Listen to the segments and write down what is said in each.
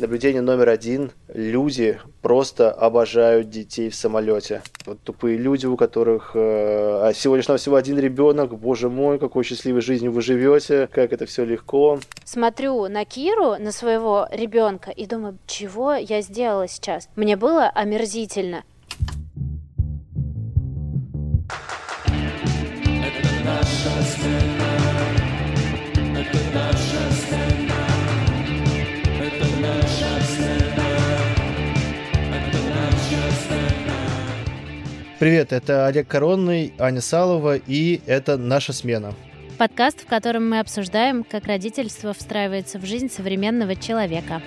Наблюдение номер один. Люди просто обожают детей в самолете. Вот тупые люди, у которых э, а всего лишь навсего один ребенок. Боже мой, какой счастливой жизнью вы живете, как это все легко. Смотрю на Киру, на своего ребенка, и думаю, чего я сделала сейчас? Мне было омерзительно. Привет, это Олег Коронный, Аня Салова, и это наша смена. Подкаст, в котором мы обсуждаем, как родительство встраивается в жизнь современного человека.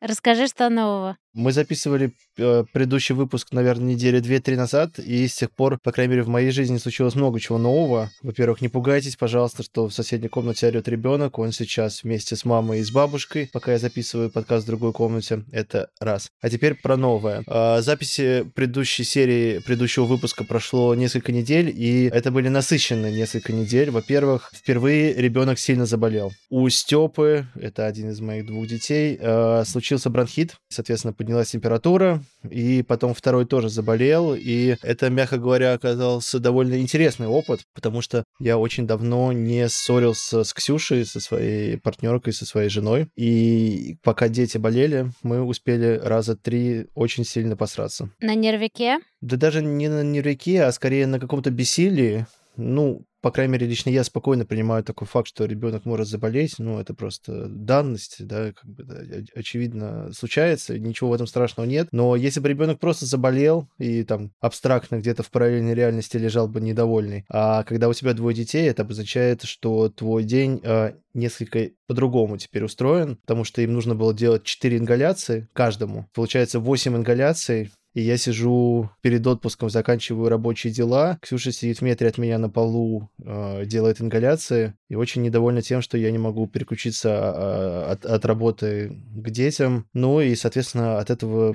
Расскажи, что нового. Мы записывали э, предыдущий выпуск, наверное, недели две-три назад, и с тех пор, по крайней мере, в моей жизни случилось много чего нового. Во-первых, не пугайтесь, пожалуйста, что в соседней комнате орет ребенок. Он сейчас вместе с мамой и с бабушкой, пока я записываю подкаст в другой комнате. Это раз. А теперь про новое. Э, записи предыдущей серии, предыдущего выпуска прошло несколько недель, и это были насыщенные несколько недель. Во-первых, впервые ребенок сильно заболел. У Степы, это один из моих двух детей, э, случился бронхит, соответственно, поднялась температура, и потом второй тоже заболел, и это, мягко говоря, оказался довольно интересный опыт, потому что я очень давно не ссорился с Ксюшей, со своей партнеркой, со своей женой, и пока дети болели, мы успели раза три очень сильно посраться. На нервике? Да даже не на нервике, а скорее на каком-то бессилии. Ну, по крайней мере, лично я спокойно принимаю такой факт, что ребенок может заболеть. Ну, это просто данность, да, как бы, да, очевидно, случается, ничего в этом страшного нет. Но если бы ребенок просто заболел и там абстрактно где-то в параллельной реальности лежал бы недовольный, а когда у тебя двое детей, это обозначает, что твой день э, несколько по-другому теперь устроен, потому что им нужно было делать 4 ингаляции каждому. Получается 8 ингаляций, и я сижу перед отпуском, заканчиваю рабочие дела. Ксюша сидит в метре от меня на полу, э, делает ингаляции, и очень недовольна тем, что я не могу переключиться а, от, от работы к детям. Ну и, соответственно, от этого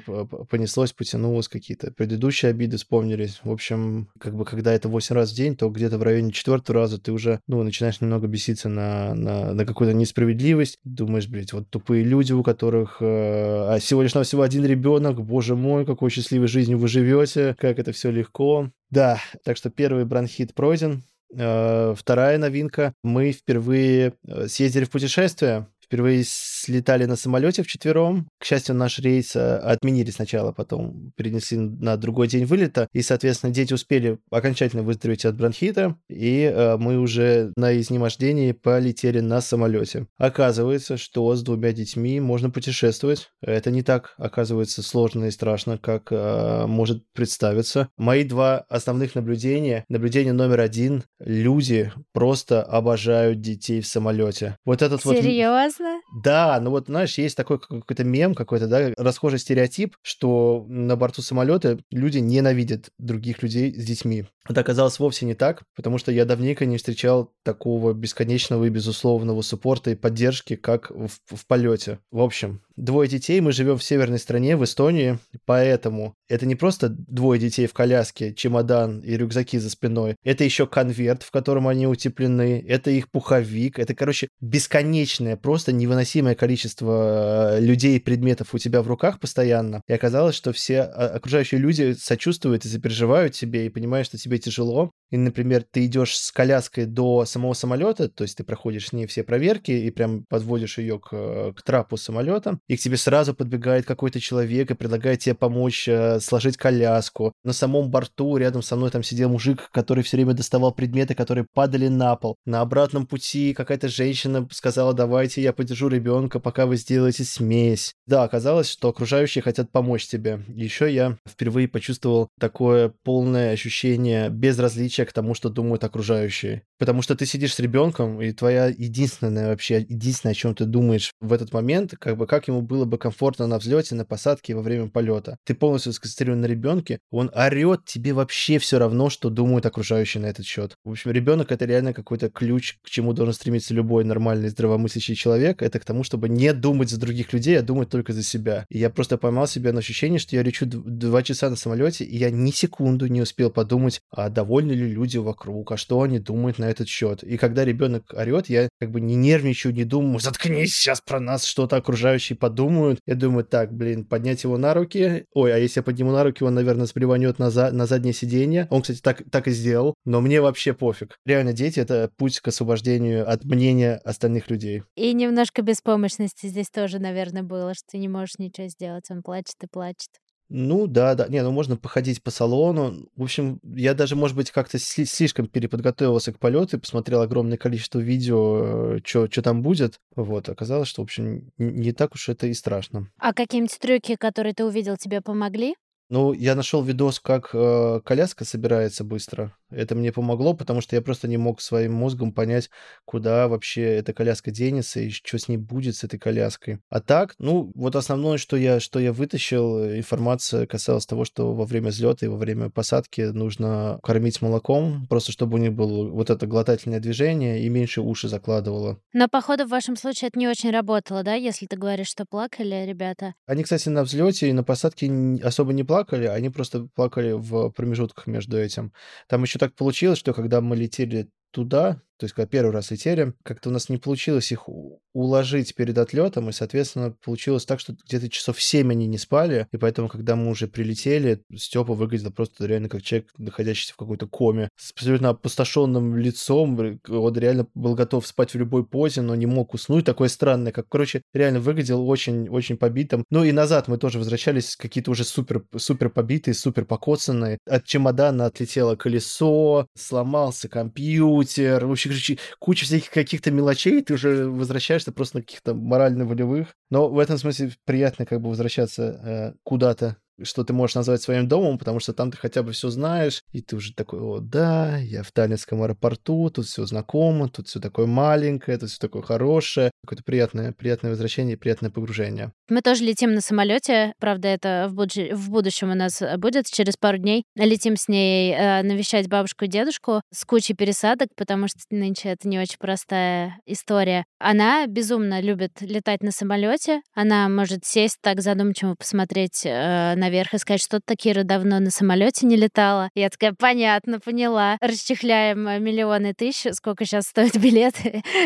понеслось, потянулось, какие-то предыдущие обиды вспомнились. В общем, как бы когда это 8 раз в день, то где-то в районе четвертого раза ты уже, ну, начинаешь немного беситься на, на, на какую-то несправедливость. Думаешь, блядь, вот тупые люди, у которых э, а всего лишь на всего один ребенок, боже мой, какой счастливый счастливой жизнью вы живете, как это все легко. Да, так что первый бронхит пройден. Э, вторая новинка. Мы впервые э, съездили в путешествие впервые слетали на самолете вчетвером. К счастью, наш рейс э, отменили сначала, потом перенесли на другой день вылета. И, соответственно, дети успели окончательно выздороветь от бронхита, и э, мы уже на изнемождении полетели на самолете. Оказывается, что с двумя детьми можно путешествовать. Это не так, оказывается, сложно и страшно, как э, может представиться. Мои два основных наблюдения. Наблюдение номер один. Люди просто обожают детей в самолете. Вот этот Серьезно? вот... Серьезно? Да, ну вот, знаешь, есть такой какой-то мем какой-то, да, расхожий стереотип, что на борту самолета люди ненавидят других людей с детьми. Это оказалось вовсе не так, потому что я давненько не встречал такого бесконечного и безусловного суппорта и поддержки, как в, в полете. В общем, двое детей, мы живем в северной стране, в Эстонии, поэтому это не просто двое детей в коляске, чемодан и рюкзаки за спиной, это еще конверт, в котором они утеплены, это их пуховик, это, короче, бесконечное, просто невыносимое количество э, людей и предметов у тебя в руках постоянно. И оказалось, что все а, окружающие люди сочувствуют и запереживают тебе и понимают, что тебе тяжело, и, например, ты идешь с коляской до самого самолета, то есть ты проходишь с ней все проверки и прям подводишь ее к, к трапу самолета, и к тебе сразу подбегает какой-то человек и предлагает тебе помочь э, сложить коляску. На самом борту рядом со мной там сидел мужик, который все время доставал предметы, которые падали на пол. На обратном пути какая-то женщина сказала, давайте я подержу ребенка, пока вы сделаете смесь. Да, оказалось, что окружающие хотят помочь тебе. Еще я впервые почувствовал такое полное ощущение безразличия к тому, что думают окружающие. Потому что ты сидишь с ребенком, и твоя единственная вообще, единственное, о чем ты думаешь в этот момент, как бы как ему было бы комфортно на взлете, на посадке во время полета. Ты полностью сконцентрирован на ребенке, он орет, тебе вообще все равно, что думают окружающие на этот счет. В общем, ребенок это реально какой-то ключ, к чему должен стремиться любой нормальный здравомыслящий человек, это к тому, чтобы не думать за других людей, а думать только за себя. И я просто поймал себя на ощущение, что я лечу два часа на самолете, и я ни секунду не успел подумать, а довольны ли люди вокруг, а что они думают на этот счет. И когда ребенок орет, я как бы не нервничаю, не думаю, заткнись, сейчас про нас что-то окружающие подумают. Я думаю, так, блин, поднять его на руки. Ой, а если я подниму на руки, он, наверное, сплеванет на, за... на заднее сиденье. Он, кстати, так, так и сделал. Но мне вообще пофиг. Реально, дети — это путь к освобождению от мнения остальных людей. И немножко беспомощности здесь тоже, наверное, было, что ты не можешь ничего сделать. Он плачет и плачет. Ну да, да. Не, ну можно походить по салону. В общем, я даже, может быть, как-то слишком переподготовился к полету и посмотрел огромное количество видео, что там будет. Вот, оказалось, что, в общем, не так уж это и страшно. А какие-нибудь трюки, которые ты увидел, тебе помогли? Ну, я нашел видос, как э, коляска собирается быстро. Это мне помогло, потому что я просто не мог своим мозгом понять, куда вообще эта коляска денется и что с ней будет с этой коляской. А так, ну, вот основное, что я, что я вытащил, э, информация касалась того, что во время взлета и во время посадки нужно кормить молоком, просто чтобы у них было вот это глотательное движение и меньше уши закладывало. Но, походу, в вашем случае это не очень работало, да, если ты говоришь, что плакали ребята? Они, кстати, на взлете и на посадке особо не плакали, плакали, они просто плакали в промежутках между этим. Там еще так получилось, что когда мы летели туда, то есть, когда первый раз летели, как-то у нас не получилось их уложить перед отлетом, и, соответственно, получилось так, что где-то часов 7 они не спали, и поэтому, когда мы уже прилетели, Степа выглядел просто реально как человек, находящийся в какой-то коме, с абсолютно опустошенным лицом, он реально был готов спать в любой позе, но не мог уснуть, такое странное, как, короче, реально выглядел очень-очень побитым. Ну и назад мы тоже возвращались какие-то уже супер, супер побитые, супер покоцанные. От чемодана отлетело колесо, сломался компьютер, в общем, короче, куча всяких каких-то мелочей, ты уже возвращаешься просто на каких-то морально-волевых. Но в этом смысле приятно как бы возвращаться э, куда-то что ты можешь назвать своим домом, потому что там ты хотя бы все знаешь, и ты уже такой, о, да, я в Таллинском аэропорту, тут все знакомо, тут все такое маленькое, тут все такое хорошее, какое-то приятное, приятное возвращение, приятное погружение. Мы тоже летим на самолете, правда, это в, будущ... в будущем у нас будет через пару дней. Летим с ней э, навещать бабушку и дедушку с кучей пересадок, потому что нынче это не очень простая история. Она безумно любит летать на самолете, она может сесть так задумчиво посмотреть э, на наверх и сказать, что Такира давно на самолете не летала. Я такая, понятно, поняла. Расчехляем э, миллионы тысяч, сколько сейчас стоит билет,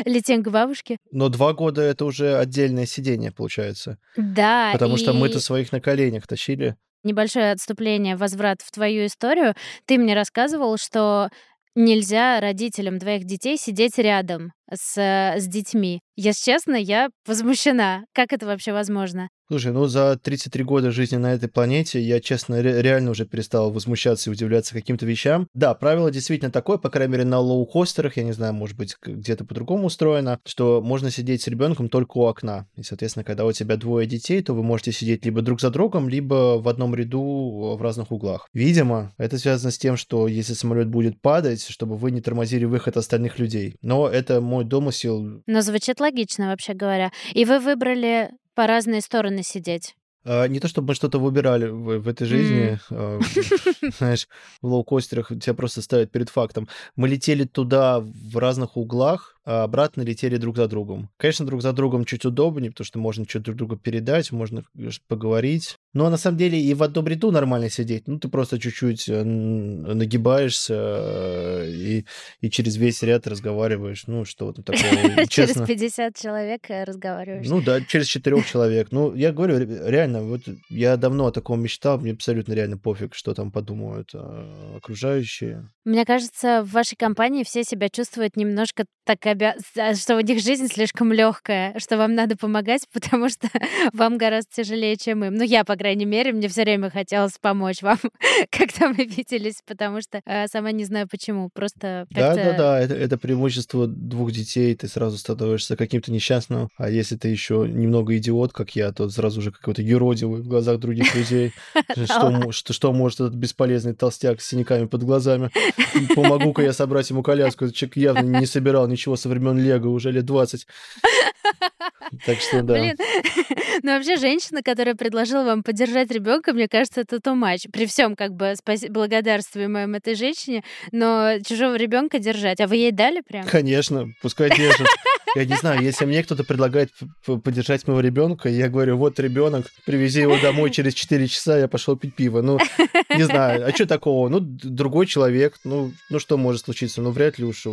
летим к бабушке. Но два года это уже отдельное сидение, получается. Да. Потому и... что мы-то своих на коленях тащили. Небольшое отступление, возврат в твою историю. Ты мне рассказывал, что нельзя родителям двоих детей сидеть рядом с, э, с детьми. Если честно, я возмущена. Как это вообще возможно? Слушай, ну за 33 года жизни на этой планете я, честно, ре- реально уже перестал возмущаться и удивляться каким-то вещам. Да, правило действительно такое, по крайней мере, на лоу-костерах, я не знаю, может быть, где-то по-другому устроено, что можно сидеть с ребенком только у окна. И, соответственно, когда у тебя двое детей, то вы можете сидеть либо друг за другом, либо в одном ряду в разных углах. Видимо, это связано с тем, что если самолет будет падать, чтобы вы не тормозили выход остальных людей. Но это мой домысел. Но звучит логично, вообще говоря. И вы выбрали по разные стороны сидеть. А, не то чтобы мы что-то выбирали в, в этой жизни, mm. знаешь, в лоукостерах тебя просто ставят перед фактом. Мы летели туда в разных углах, обратно летели друг за другом. Конечно, друг за другом чуть удобнее, потому что можно что-то друг другу передать, можно поговорить. Но на самом деле и в одном ряду нормально сидеть. Ну, ты просто чуть-чуть э, нагибаешься э, и, и через весь ряд разговариваешь. Ну, что вот такое. Через 50 человек э, разговариваешь. Ну да, через четырех человек. Ну, я говорю, реально, вот я давно о таком мечтал, мне абсолютно реально пофиг, что там подумают окружающие. Мне кажется, в вашей компании все себя чувствуют немножко так, обя... что у них жизнь слишком легкая, что вам надо помогать, потому что вам гораздо тяжелее, чем им. Ну, я, по крайней мере, мне все время хотелось помочь вам, когда мы виделись, потому что э, сама не знаю почему. Просто Да, да, да, это, это преимущество двух детей, ты сразу становишься каким-то несчастным, а если ты еще немного идиот, как я, то сразу же какой-то юродивый в глазах других людей. Что, что, что может этот бесполезный толстяк с синяками под глазами? Помогу-ка я собрать ему коляску. Человек явно не собирал ничего со времен Лего уже лет 20. Так что да. Блин, ну вообще женщина, которая предложила вам поддержать ребенка, мне кажется, это то матч. При всем как бы спаси... благодарствуем этой женщине, но чужого ребенка держать. А вы ей дали прям? Конечно, пускай держит. Я не знаю, если мне кто-то предлагает поддержать моего ребенка, я говорю, вот ребенок, привези его домой через 4 часа, я пошел пить пиво. Ну, не знаю, а что такого? Ну, другой человек, ну, ну что может случиться? Ну, вряд ли уж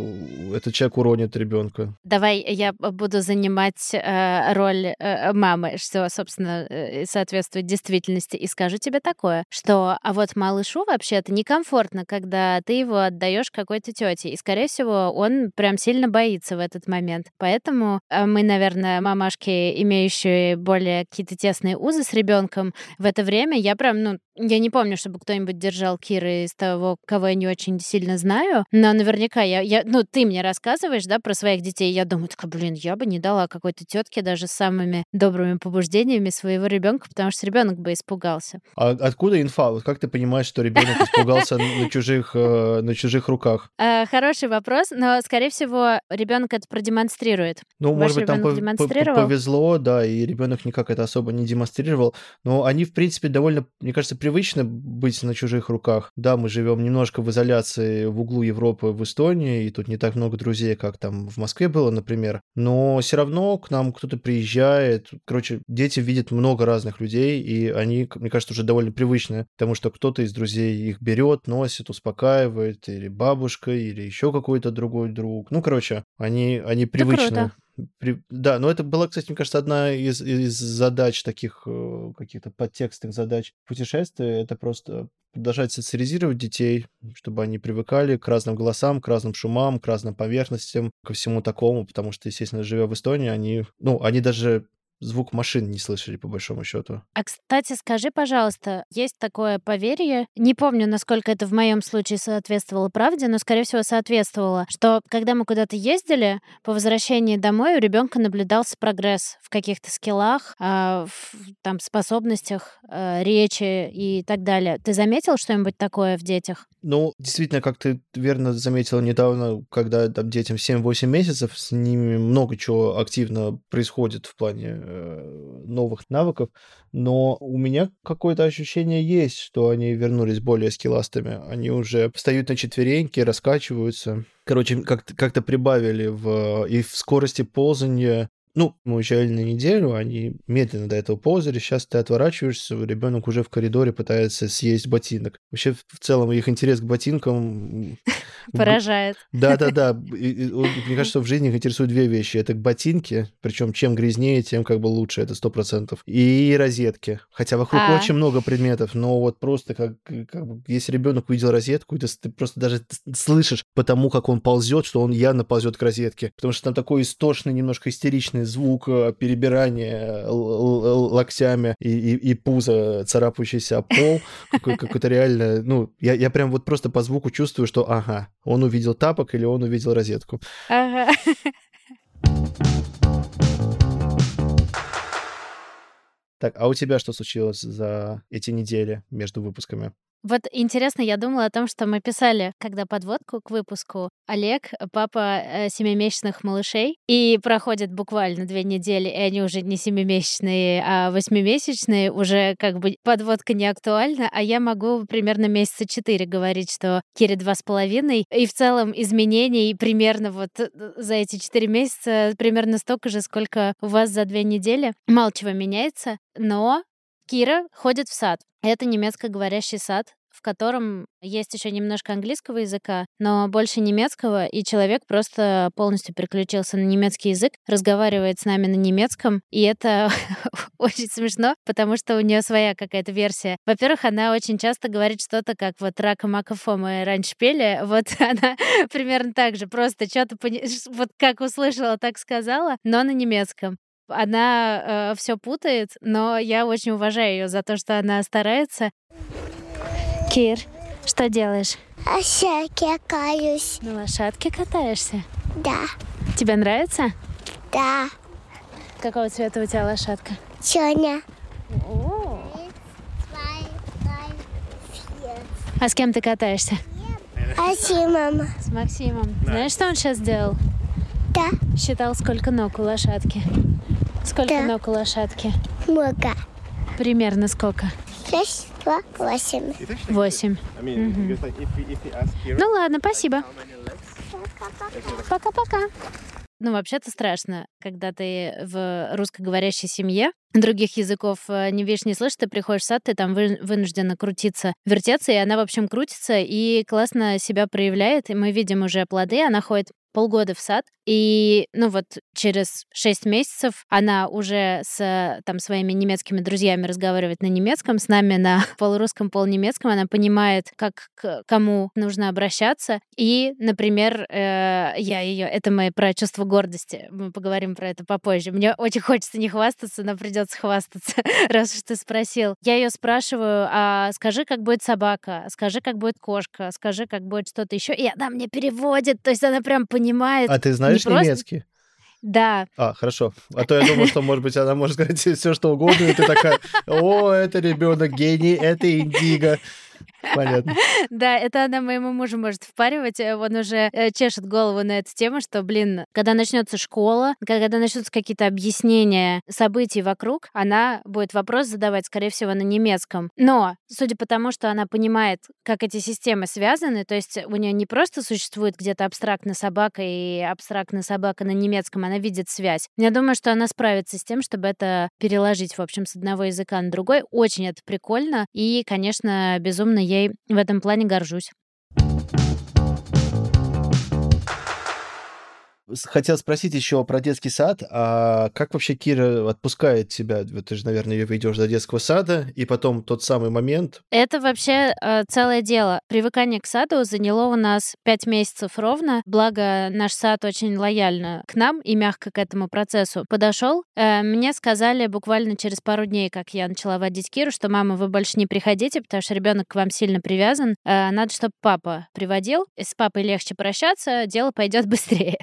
этот человек уронит ребенка. Давай я буду занимать э, роль э, мамы, что, собственно, э, соответствует действительности. И скажу тебе такое, что а вот малышу вообще-то некомфортно, когда ты его отдаешь какой-то тете. И, скорее всего, он прям сильно боится в этот момент. Поэтому э, мы, наверное, мамашки, имеющие более какие-то тесные узы с ребенком, в это время я прям, ну, я не помню, чтобы кто-нибудь держал Киры из того, кого я не очень сильно знаю, но наверняка я, я ну, ты мне рассказываешь, да, про своих детей, я думаю, такая, блин, я бы не дала какой-то тетке даже с самыми добрыми побуждениями своего ребенка, потому что ребенок бы испугался. А откуда инфа? Вот как ты понимаешь, что ребенок испугался на чужих, э, на чужих руках? Э, хороший вопрос, но, скорее всего, ребенок это продемонстрирует. Ну, может быть, там повезло, да, и ребенок никак это особо не демонстрировал, но они, в принципе, довольно, мне кажется, привычно быть на чужих руках. Да, мы живем немножко в изоляции в углу Европы, в Эстонии, и тут не так много друзей, как там в Москве было, например. Но все равно к нам кто-то приезжает. Короче, дети видят много разных людей, и они, мне кажется, уже довольно привычны, потому что кто-то из друзей их берет, носит, успокаивает, или бабушка, или еще какой-то другой друг. Ну, короче, они, они привычны. При... Да, но это была, кстати, мне кажется, одна из, из задач таких э, каких-то подтекстных задач путешествия. Это просто продолжать социализировать детей, чтобы они привыкали к разным голосам, к разным шумам, к разным поверхностям, ко всему такому, потому что, естественно, живя в Эстонии, они, ну, они даже звук машин не слышали, по большому счету. А, кстати, скажи, пожалуйста, есть такое поверье, не помню, насколько это в моем случае соответствовало правде, но, скорее всего, соответствовало, что когда мы куда-то ездили, по возвращении домой у ребенка наблюдался прогресс в каких-то скиллах, а, в там, способностях, а, речи и так далее. Ты заметил что-нибудь такое в детях? Ну, действительно, как ты верно заметил недавно, когда там детям 7-8 месяцев, с ними много чего активно происходит в плане новых навыков, но у меня какое-то ощущение есть, что они вернулись более скилластыми. Они уже встают на четвереньки, раскачиваются. Короче, как-то как прибавили в, и в скорости ползания, ну, мы уезжали на неделю, они медленно до этого ползали, сейчас ты отворачиваешься, ребенок уже в коридоре пытается съесть ботинок. Вообще, в целом, их интерес к ботинкам... Поражает. Да-да-да. Мне кажется, в жизни их интересуют две вещи. Это ботинки, причем чем грязнее, тем как бы лучше, это сто процентов. И розетки. Хотя вокруг а. очень много предметов, но вот просто как, если ребенок увидел розетку, ты, ты просто даже слышишь потому, как он ползет, что он явно ползет к розетке. Потому что там такой истошный, немножко истеричный приятный звук э, перебирания локтями и, и, и пузо, царапающийся о пол. Какой-то реально... Ну, я, я прям вот просто по звуку чувствую, что ага, он увидел тапок или он увидел розетку. Ага. Так, а у тебя что случилось за эти недели между выпусками? Вот интересно, я думала о том, что мы писали, когда подводку к выпуску, Олег, папа э, семимесячных малышей, и проходит буквально две недели, и они уже не семимесячные, а восьмимесячные, уже как бы подводка не актуальна, а я могу примерно месяца четыре говорить, что Кире два с половиной, и в целом изменений примерно вот э, за эти четыре месяца примерно столько же, сколько у вас за две недели. Мало чего меняется, но Кира ходит в сад. Это немецкоговорящий сад, в котором есть еще немножко английского языка, но больше немецкого, и человек просто полностью переключился на немецкий язык, разговаривает с нами на немецком, и это очень смешно, потому что у нее своя какая-то версия. Во-первых, она очень часто говорит что-то, как вот «Рака Макафо» мы раньше пели, вот она примерно так же, просто что-то пони... вот как услышала, так сказала, но на немецком. Она э, все путает, но я очень уважаю ее за то, что она старается. Кир, что делаешь? Лошадки каюсь. На лошадке катаешься? Да. Тебе нравится? Да. Какого цвета у тебя лошадка? Черная. А с кем ты катаешься? А мама? С Максимом. Знаешь, что он сейчас сделал? Да. Считал, сколько ног у лошадки. Сколько Да. ног у лошадки? Много. Примерно сколько? Шесть, два, восемь. Восемь. Ну ладно, спасибо. Пока-пока. Ну, вообще-то страшно, когда ты в русскоговорящей семье, других языков э, не видишь, не слышишь, ты приходишь в сад, ты там вы- вынуждена крутиться, вертеться, и она, в общем, крутится и классно себя проявляет, и мы видим уже плоды, она ходит полгода в сад, и, ну вот, через шесть месяцев она уже с там своими немецкими друзьями разговаривает на немецком, с нами на полурусском, полнемецком, она понимает, как к кому нужно обращаться, и, например, э, я ее, это мои про чувство гордости, мы поговорим про это попозже. Мне очень хочется не хвастаться, но придется хвастаться, раз уж ты спросил. Я ее спрашиваю, а скажи, как будет собака, скажи, как будет кошка, скажи, как будет что-то еще, и она мне переводит, то есть она прям понимает. А ты знаешь просто- немецкий? Да, А, хорошо. А то я думал, что, может быть, она может сказать все, что угодно, и ты такая, о, это ребенок гений, это индиго. Понятно. Да, это она моему мужу может впаривать. э, Он уже э, чешет голову на эту тему, что, блин, когда начнется школа, когда начнутся какие-то объяснения событий вокруг, она будет вопрос задавать, скорее всего, на немецком. Но, судя по тому, что она понимает, как эти системы связаны, то есть у нее не просто существует где-то абстрактно собака и абстрактно собака на немецком, она видит связь. Я думаю, что она справится с тем, чтобы это переложить, в общем, с одного языка на другой. Очень это прикольно. И, конечно, безумно ей в этом плане горжусь. Хотел спросить еще про детский сад. А как вообще Кира отпускает тебя? Ты же, наверное, ее ведешь до детского сада, и потом тот самый момент. Это вообще э, целое дело. Привыкание к саду заняло у нас пять месяцев ровно. Благо, наш сад очень лояльно к нам и мягко к этому процессу подошел. Э, мне сказали буквально через пару дней, как я начала водить Киру, что мама, вы больше не приходите, потому что ребенок к вам сильно привязан. Э, надо, чтобы папа приводил. С папой легче прощаться, дело пойдет быстрее.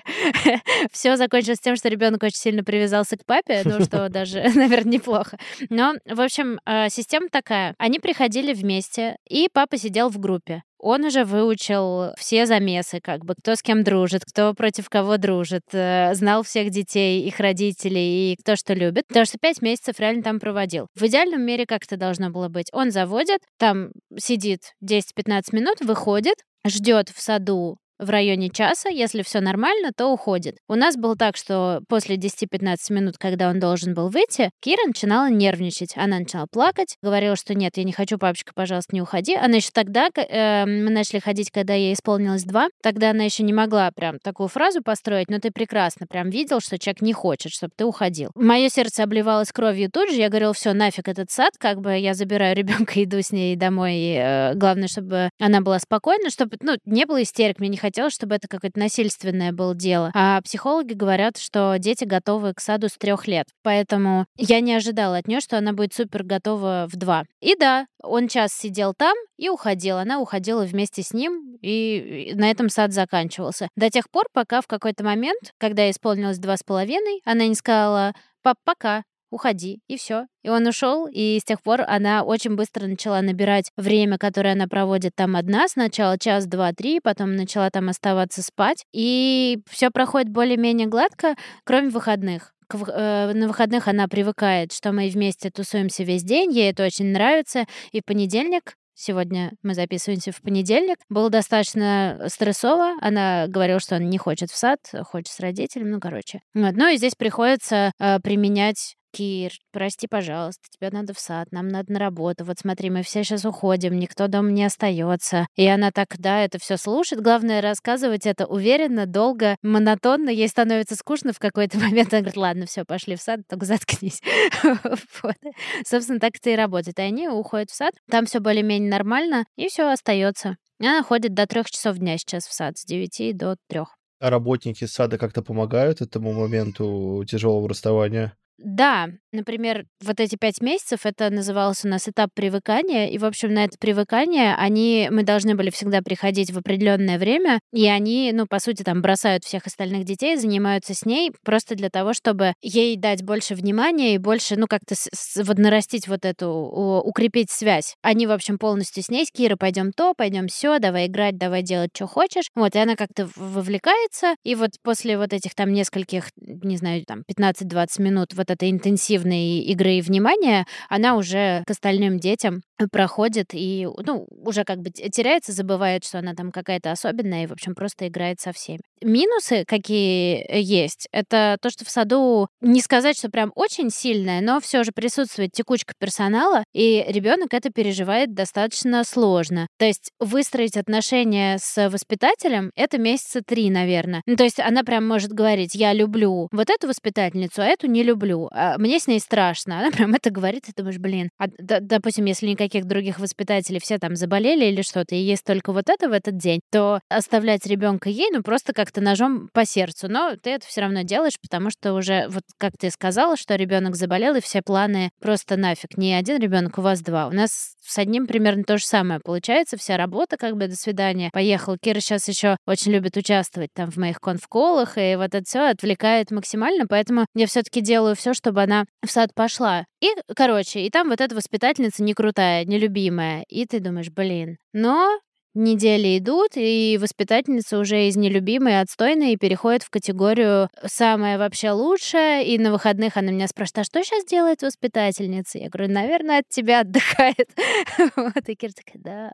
Все закончилось тем, что ребенок очень сильно привязался к папе, ну что даже, наверное, неплохо. Но, в общем, э, система такая. Они приходили вместе, и папа сидел в группе. Он уже выучил все замесы, как бы, кто с кем дружит, кто против кого дружит, э, знал всех детей, их родителей и кто что любит, потому что пять месяцев реально там проводил. В идеальном мире как это должно было быть? Он заводит, там сидит 10-15 минут, выходит, ждет в саду в районе часа, если все нормально, то уходит. У нас было так, что после 10-15 минут, когда он должен был выйти, Кира начинала нервничать. Она начинала плакать, говорила, что нет, я не хочу, папочка, пожалуйста, не уходи. Она еще тогда, э, мы начали ходить, когда ей исполнилось два, тогда она еще не могла прям такую фразу построить, но ты прекрасно прям видел, что человек не хочет, чтобы ты уходил. Мое сердце обливалось кровью тут же, я говорила, все, нафиг этот сад, как бы я забираю ребенка, иду с ней домой, и, э, главное, чтобы она была спокойна, чтобы, ну, не было истерик, мне не хотелось, чтобы это какое-то насильственное было дело. А психологи говорят, что дети готовы к саду с трех лет. Поэтому я не ожидала от нее, что она будет супер готова в два. И да, он час сидел там и уходил. Она уходила вместе с ним, и на этом сад заканчивался. До тех пор, пока в какой-то момент, когда исполнилось два с половиной, она не сказала «пап, пока». Уходи, и все. И он ушел, и с тех пор она очень быстро начала набирать время, которое она проводит там одна. Сначала час, два, три, потом начала там оставаться спать. И все проходит более-менее гладко, кроме выходных. К, э, на выходных она привыкает, что мы вместе тусуемся весь день, ей это очень нравится. И в понедельник Сегодня мы записываемся в понедельник. Было достаточно стрессово. Она говорила, что она не хочет в сад, хочет с родителями. Ну, короче. Вот. Ну и здесь приходится э, применять Кир, прости, пожалуйста, тебе надо в сад, нам надо на работу. Вот смотри, мы все сейчас уходим, никто дома не остается. И она так, да, это все слушает. Главное рассказывать это уверенно, долго, монотонно. Ей становится скучно в какой-то момент. Она говорит, ладно, все, пошли в сад, только заткнись. Собственно, так это и работает. И они уходят в сад, там все более-менее нормально, и все остается. Она ходит до трех часов дня сейчас в сад, с 9 до трех. А работники сада как-то помогают этому моменту тяжелого расставания? Да, например, вот эти пять месяцев, это назывался у нас этап привыкания, и, в общем, на это привыкание они, мы должны были всегда приходить в определенное время, и они, ну, по сути, там бросают всех остальных детей, занимаются с ней просто для того, чтобы ей дать больше внимания и больше, ну, как-то вот нарастить вот эту, укрепить связь. Они, в общем, полностью с ней, с Кирой, пойдем то, пойдем все, давай играть, давай делать, что хочешь. Вот, и она как-то вовлекается, и вот после вот этих там нескольких, не знаю, там 15-20 минут вот вот этой интенсивной игры и внимания, она уже к остальным детям проходит и, ну, уже как бы теряется, забывает, что она там какая-то особенная и, в общем, просто играет со всеми. Минусы, какие есть, это то, что в саду не сказать, что прям очень сильное, но все же присутствует текучка персонала, и ребенок это переживает достаточно сложно. То есть выстроить отношения с воспитателем — это месяца три, наверное. Ну, то есть она прям может говорить, я люблю вот эту воспитательницу, а эту не люблю. А мне с ней страшно. Она прям это говорит, и думаешь, блин. А, допустим, если никаких других воспитателей все там заболели или что-то, и есть только вот это в этот день, то оставлять ребенка ей, ну, просто как как-то ножом по сердцу, но ты это все равно делаешь, потому что уже, вот как ты сказала, что ребенок заболел, и все планы просто нафиг. Не один ребенок, у вас два. У нас с одним примерно то же самое получается. Вся работа, как бы, до свидания. Поехал. Кира сейчас еще очень любит участвовать там в моих конфколах, и вот это все отвлекает максимально, поэтому я все-таки делаю все, чтобы она в сад пошла. И, короче, и там вот эта воспитательница не крутая, нелюбимая. И ты думаешь, блин. Но недели идут, и воспитательница уже из нелюбимой отстойной переходит в категорию «самое вообще лучшее», и на выходных она меня спрашивает, а что сейчас делает воспитательница? Я говорю, наверное, от тебя отдыхает. Вот, и Кира такая, да,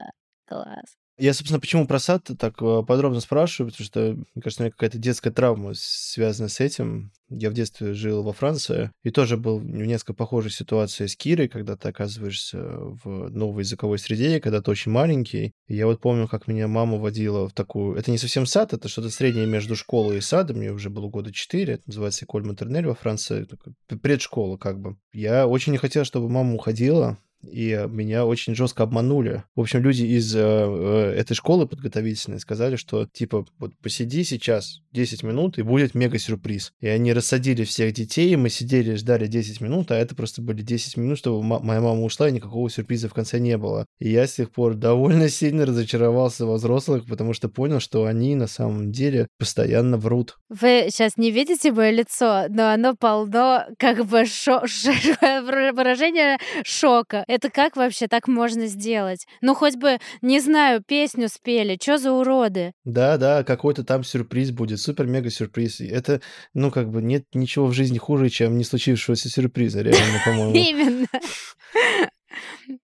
класс. Я, собственно, почему про сад так э, подробно спрашиваю, потому что, мне кажется, у меня какая-то детская травма связана с этим. Я в детстве жил во Франции, и тоже был в несколько похожей ситуации с Кирой, когда ты оказываешься в новой языковой среде, когда ты очень маленький. И я вот помню, как меня мама водила в такую... Это не совсем сад, это что-то среднее между школой и садом. Мне уже было года четыре, это называется Эколь Матернель во Франции, предшкола как бы. Я очень не хотел, чтобы мама уходила, и меня очень жестко обманули. В общем, люди из э, э, этой школы подготовительной сказали, что типа вот посиди сейчас 10 минут, и будет мега-сюрприз. И они рассадили всех детей, и мы сидели, ждали 10 минут, а это просто были 10 минут, чтобы моя мама ушла, и никакого сюрприза в конце не было. И я с тех пор довольно сильно разочаровался во взрослых, потому что понял, что они на самом деле постоянно врут. Вы сейчас не видите мое лицо, но оно полно как бы шо- выражение шока. Это как вообще так можно сделать? Ну, хоть бы, не знаю, песню спели. Чё за уроды? Да, да, какой-то там сюрприз будет. Супер-мега-сюрприз. Это, ну, как бы нет ничего в жизни хуже, чем не случившегося сюрприза, реально, по-моему. Именно.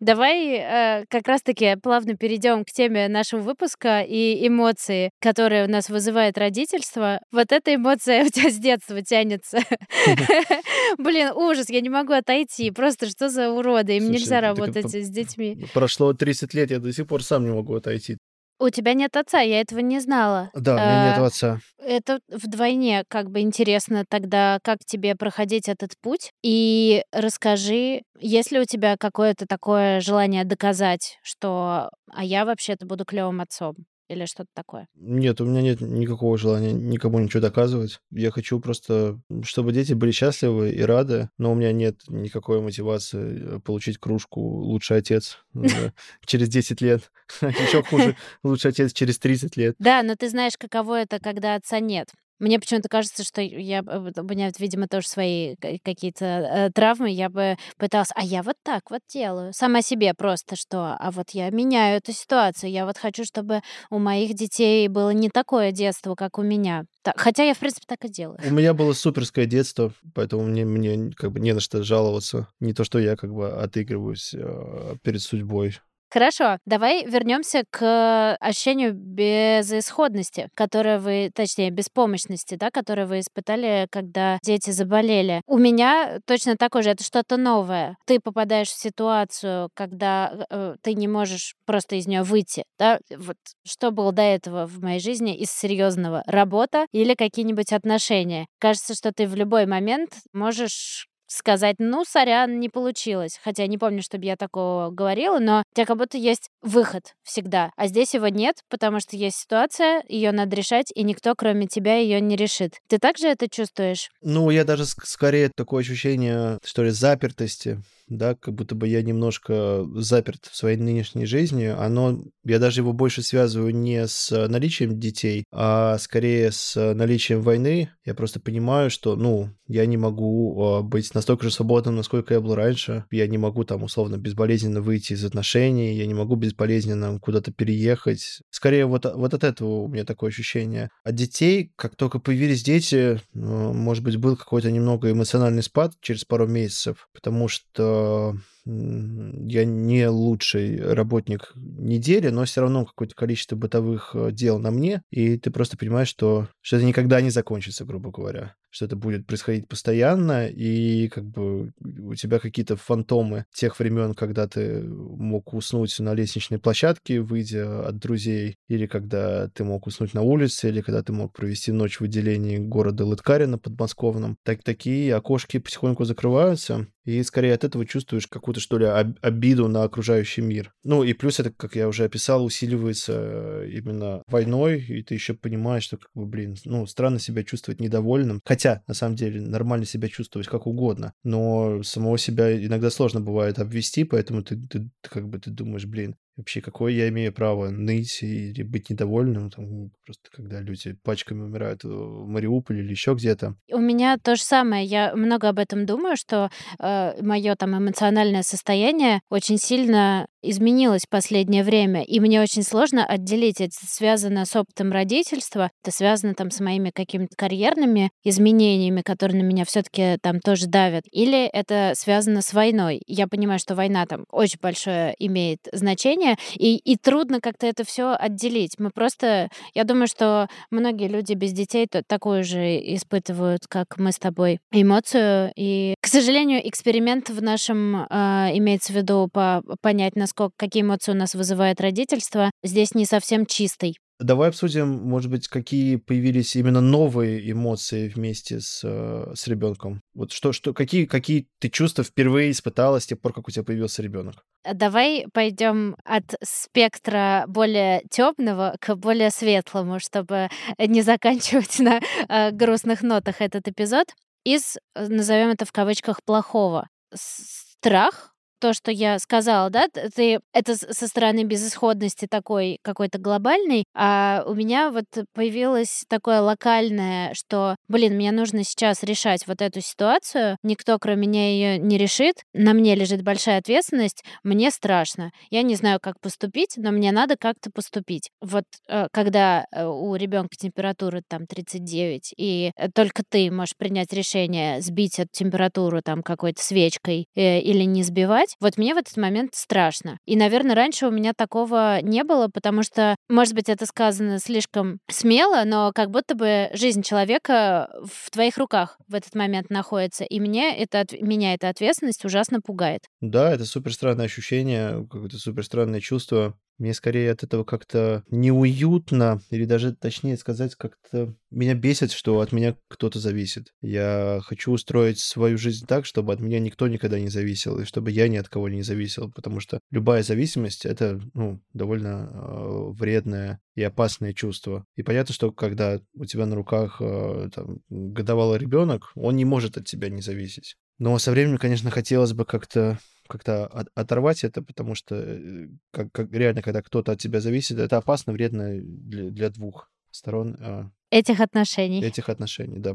Давай э, как раз-таки плавно перейдем к теме нашего выпуска и эмоции, которые у нас вызывает родительство. Вот эта эмоция у тебя с детства тянется. Блин, ужас, я не могу отойти. Просто что за уроды? Им нельзя работать с детьми. Прошло 30 лет, я до сих пор сам не могу отойти. У тебя нет отца, я этого не знала. Да, у меня нет а, отца. Это вдвойне как бы интересно тогда, как тебе проходить этот путь. И расскажи, есть ли у тебя какое-то такое желание доказать, что а я вообще-то буду клевым отцом? Или что-то такое? Нет, у меня нет никакого желания никому ничего доказывать. Я хочу просто, чтобы дети были счастливы и рады, но у меня нет никакой мотивации э, получить кружку «Лучший отец» через 10 лет. Еще хуже «Лучший отец» через 30 лет. Да, но ты знаешь, каково это, когда отца нет. Мне почему-то кажется, что я, у меня, видимо, тоже свои какие-то э, травмы. Я бы пыталась, а я вот так вот делаю. Сама себе просто, что, а вот я меняю эту ситуацию. Я вот хочу, чтобы у моих детей было не такое детство, как у меня. Хотя я, в принципе, так и делаю. У меня было суперское детство, поэтому мне, мне как бы не на что жаловаться. Не то, что я как бы отыгрываюсь э, перед судьбой. Хорошо, давай вернемся к ощущению безысходности, которое вы, точнее, беспомощности, да, которое вы испытали, когда дети заболели. У меня точно такое же, это что-то новое. Ты попадаешь в ситуацию, когда э, ты не можешь просто из нее выйти, да, вот что было до этого в моей жизни из серьезного? Работа или какие-нибудь отношения? Кажется, что ты в любой момент можешь сказать, ну, сорян, не получилось. Хотя не помню, чтобы я такого говорила, но у тебя как будто есть выход всегда. А здесь его нет, потому что есть ситуация, ее надо решать, и никто, кроме тебя, ее не решит. Ты также это чувствуешь? Ну, я даже скорее такое ощущение, что ли, запертости да, как будто бы я немножко заперт в своей нынешней жизни, оно, я даже его больше связываю не с наличием детей, а скорее с наличием войны. Я просто понимаю, что, ну, я не могу а, быть настолько же свободным, насколько я был раньше. Я не могу там условно безболезненно выйти из отношений, я не могу безболезненно куда-то переехать. Скорее вот, вот от этого у меня такое ощущение. От детей, как только появились дети, ну, может быть, был какой-то немного эмоциональный спад через пару месяцев, потому что я не лучший работник недели, но все равно какое-то количество бытовых э, дел на мне, и ты просто понимаешь, что, что это никогда не закончится, грубо говоря что это будет происходить постоянно, и как бы у тебя какие-то фантомы тех времен, когда ты мог уснуть на лестничной площадке, выйдя от друзей, или когда ты мог уснуть на улице, или когда ты мог провести ночь в отделении города Лыткарина подмосковном. Так, такие окошки потихоньку закрываются, и скорее от этого чувствуешь какую-то, что ли, обиду на окружающий мир. Ну и плюс это, как я уже описал, усиливается именно войной, и ты еще понимаешь, что, как бы, блин, ну, странно себя чувствовать недовольным. Хотя, на самом деле, нормально себя чувствовать как угодно, но самого себя иногда сложно бывает обвести, поэтому ты, ты как бы ты думаешь, блин, вообще какое я имею право ныть или быть недовольным, там, просто когда люди пачками умирают в Мариуполе или еще где-то. У меня то же самое. Я много об этом думаю, что э, мое там эмоциональное состояние очень сильно изменилось в последнее время, и мне очень сложно отделить. Это связано с опытом родительства, это связано там с моими какими-то карьерными изменениями, которые на меня все таки там тоже давят, или это связано с войной. Я понимаю, что война там очень большое имеет значение, и, и трудно как-то это все отделить. Мы просто, я думаю, что многие люди без детей то, такое же испытывают, как мы с тобой, эмоцию. И, к сожалению, эксперимент в нашем, э, имеется в виду по, понять, насколько, какие эмоции у нас вызывает родительство, здесь не совсем чистый. Давай обсудим, может быть, какие появились именно новые эмоции вместе с, э, с ребенком. Вот что, что, какие, какие ты чувства впервые испытала с тех пор, как у тебя появился ребенок? Давай пойдем от спектра более темного к более светлому, чтобы не заканчивать на э, грустных нотах этот эпизод. Из, э, назовем это в кавычках, плохого. Страх то, что я сказала, да, ты это со стороны безысходности такой какой-то глобальный, а у меня вот появилось такое локальное, что, блин, мне нужно сейчас решать вот эту ситуацию, никто кроме меня ее не решит, на мне лежит большая ответственность, мне страшно, я не знаю, как поступить, но мне надо как-то поступить. Вот э, когда э, у ребенка температура там 39, и э, только ты можешь принять решение сбить эту температуру там какой-то свечкой или не сбивать, сказать, вот мне в этот момент страшно. И, наверное, раньше у меня такого не было, потому что, может быть, это сказано слишком смело, но как будто бы жизнь человека в твоих руках в этот момент находится. И мне это, меня эта ответственность ужасно пугает. Да, это супер странное ощущение, какое-то супер странное чувство. Мне скорее от этого как-то неуютно, или даже, точнее сказать, как-то меня бесит, что от меня кто-то зависит. Я хочу устроить свою жизнь так, чтобы от меня никто никогда не зависел, и чтобы я ни от кого не зависел, потому что любая зависимость — это, ну, довольно э, вредное и опасное чувство. И понятно, что когда у тебя на руках э, там, годовалый ребенок, он не может от тебя не зависеть. Но со временем, конечно, хотелось бы как-то как-то от, оторвать это, потому что э, как, как реально, когда кто-то от тебя зависит, это опасно, вредно для, для двух сторон. А этих отношений. этих отношений. Да.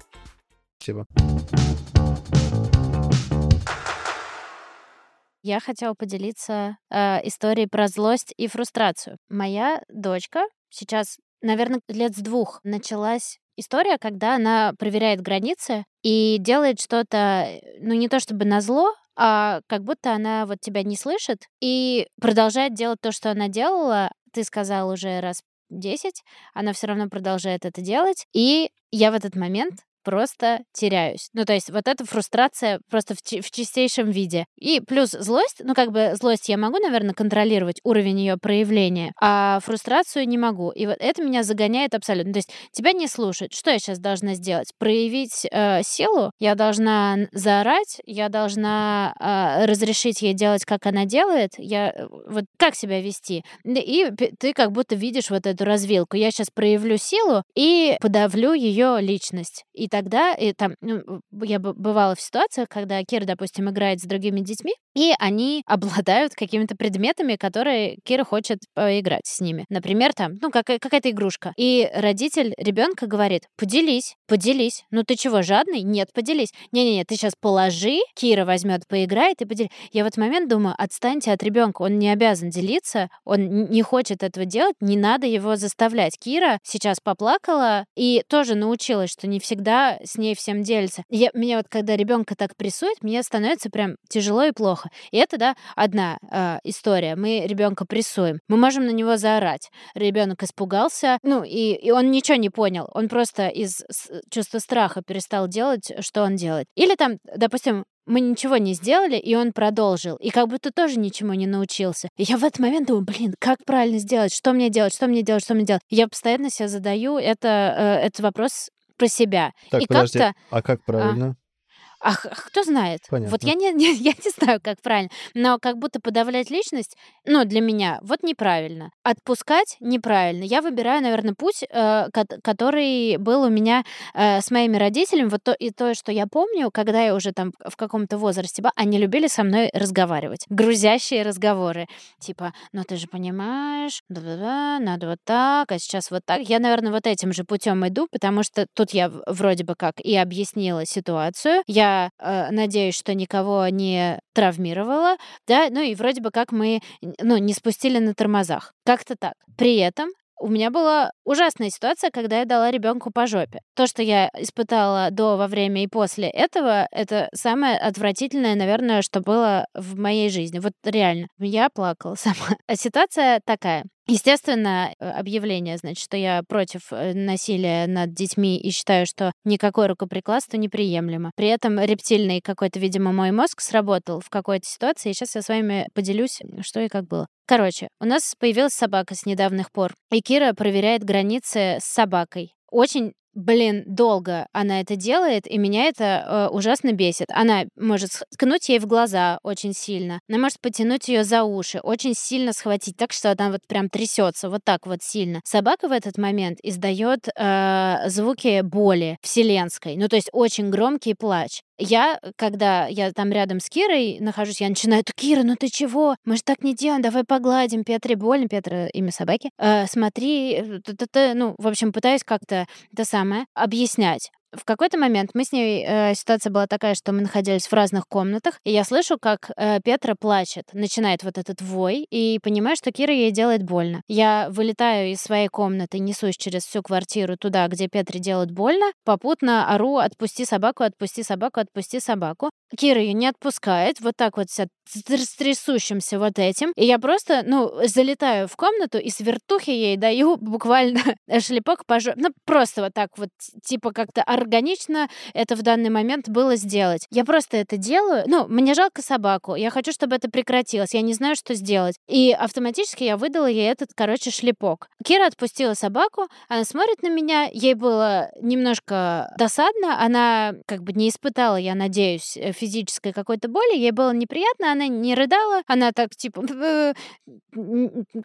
Спасибо. Я хотела поделиться э, историей про злость и фрустрацию. Моя дочка сейчас, наверное, лет с двух началась история, когда она проверяет границы и делает что-то, ну не то чтобы на зло, а как будто она вот тебя не слышит и продолжает делать то, что она делала. Ты сказал уже раз 10, она все равно продолжает это делать. И я в этот момент просто теряюсь. Ну, то есть вот эта фрустрация просто в, в чистейшем виде. И плюс злость, ну, как бы злость я могу, наверное, контролировать уровень ее проявления, а фрустрацию не могу. И вот это меня загоняет абсолютно. То есть тебя не слушают. Что я сейчас должна сделать? Проявить э, силу? Я должна заорать? Я должна э, разрешить ей делать, как она делает? Я э, вот как себя вести? И ты как будто видишь вот эту развилку. Я сейчас проявлю силу и подавлю ее личность. И тогда там, ну, я бывала в ситуациях, когда Кира, допустим, играет с другими детьми, и они обладают какими-то предметами, которые Кира хочет поиграть с ними. Например, там, ну, какая- какая-то игрушка. И родитель ребенка говорит, поделись, поделись. Ну, ты чего, жадный? Нет, поделись. Не-не-не, ты сейчас положи, Кира возьмет, поиграет и поделись. Я в этот момент думаю, отстаньте от ребенка, он не обязан делиться, он не хочет этого делать, не надо его заставлять. Кира сейчас поплакала и тоже научилась, что не всегда с ней всем делится. Я, меня вот когда ребенка так прессует, мне становится прям тяжело и плохо. И это, да, одна э, история. Мы ребенка прессуем. Мы можем на него заорать. Ребенок испугался, ну, и, и он ничего не понял. Он просто из чувства страха перестал делать, что он делает. Или там, допустим, мы ничего не сделали, и он продолжил. И как будто тоже ничему не научился. И я в этот момент думаю, блин, как правильно сделать? Что мне делать? Что мне делать? Что мне делать? Я постоянно себе задаю это, э, этот вопрос про себя. Так, и подожди, как-то... а как правильно? А х- кто знает? Вот Понятно. я не, не- я не знаю, как правильно. Но как будто подавлять личность, ну, для меня, вот неправильно. Отпускать неправильно. Я выбираю, наверное, путь, э, кот- который был у меня э, с моими родителями. Вот то, и то, что я помню, когда я уже там в каком-то возрасте была, они любили со мной разговаривать. Грузящие разговоры. Типа, ну ты же понимаешь, да-да-да, надо вот так, а сейчас вот так. Я, наверное, вот этим же путем иду, потому что тут я вроде бы как и объяснила ситуацию. Я э, надеюсь, что никого не травмировала, да, ну и вроде бы как мы, ну, не спустили на тормозах. Как-то так. При этом у меня была ужасная ситуация, когда я дала ребенку по жопе. То, что я испытала до, во время и после этого, это самое отвратительное, наверное, что было в моей жизни. Вот реально. Я плакала сама. А ситуация такая. Естественно, э, объявление, значит, что я против э, насилия над детьми и считаю, что никакое рукоприкладство неприемлемо. При этом рептильный какой-то, видимо, мой мозг сработал в какой-то ситуации, и сейчас я с вами поделюсь, что и как было. Короче, у нас появилась собака с недавних пор, и Кира проверяет границы с собакой. Очень Блин, долго она это делает, и меня это э, ужасно бесит. Она может ткнуть ей в глаза очень сильно. Она может потянуть ее за уши, очень сильно схватить, так что она вот прям трясется, вот так вот сильно. Собака в этот момент издает э, звуки боли вселенской, ну то есть очень громкий плач. Я, когда я там рядом с Кирой нахожусь, я начинаю, «Да, Кира, ну ты чего? Мы же так не делаем, давай погладим, Петре больно, Петра имя собаки. «Э, смотри, э, т-т-т». ну, в общем, пытаюсь как-то это самое объяснять. В какой-то момент мы с ней, э, ситуация была такая, что мы находились в разных комнатах, и я слышу, как э, Петра плачет, начинает вот этот вой, и понимаю, что Кира ей делает больно. Я вылетаю из своей комнаты, несусь через всю квартиру туда, где Петре делают больно, попутно ору «отпусти собаку, отпусти собаку, отпусти собаку». Кира ее не отпускает, вот так вот вся с трясущимся вот этим. И я просто, ну, залетаю в комнату и с вертухи ей даю буквально шлепок по жопе. Ну, просто вот так вот, типа как-то органично это в данный момент было сделать. Я просто это делаю. Ну, мне жалко собаку. Я хочу, чтобы это прекратилось. Я не знаю, что сделать. И автоматически я выдала ей этот, короче, шлепок. Кира отпустила собаку, она смотрит на меня, ей было немножко досадно, она как бы не испытала, я надеюсь, э, физической какой-то боли, ей было неприятно, она не рыдала, она так, типа,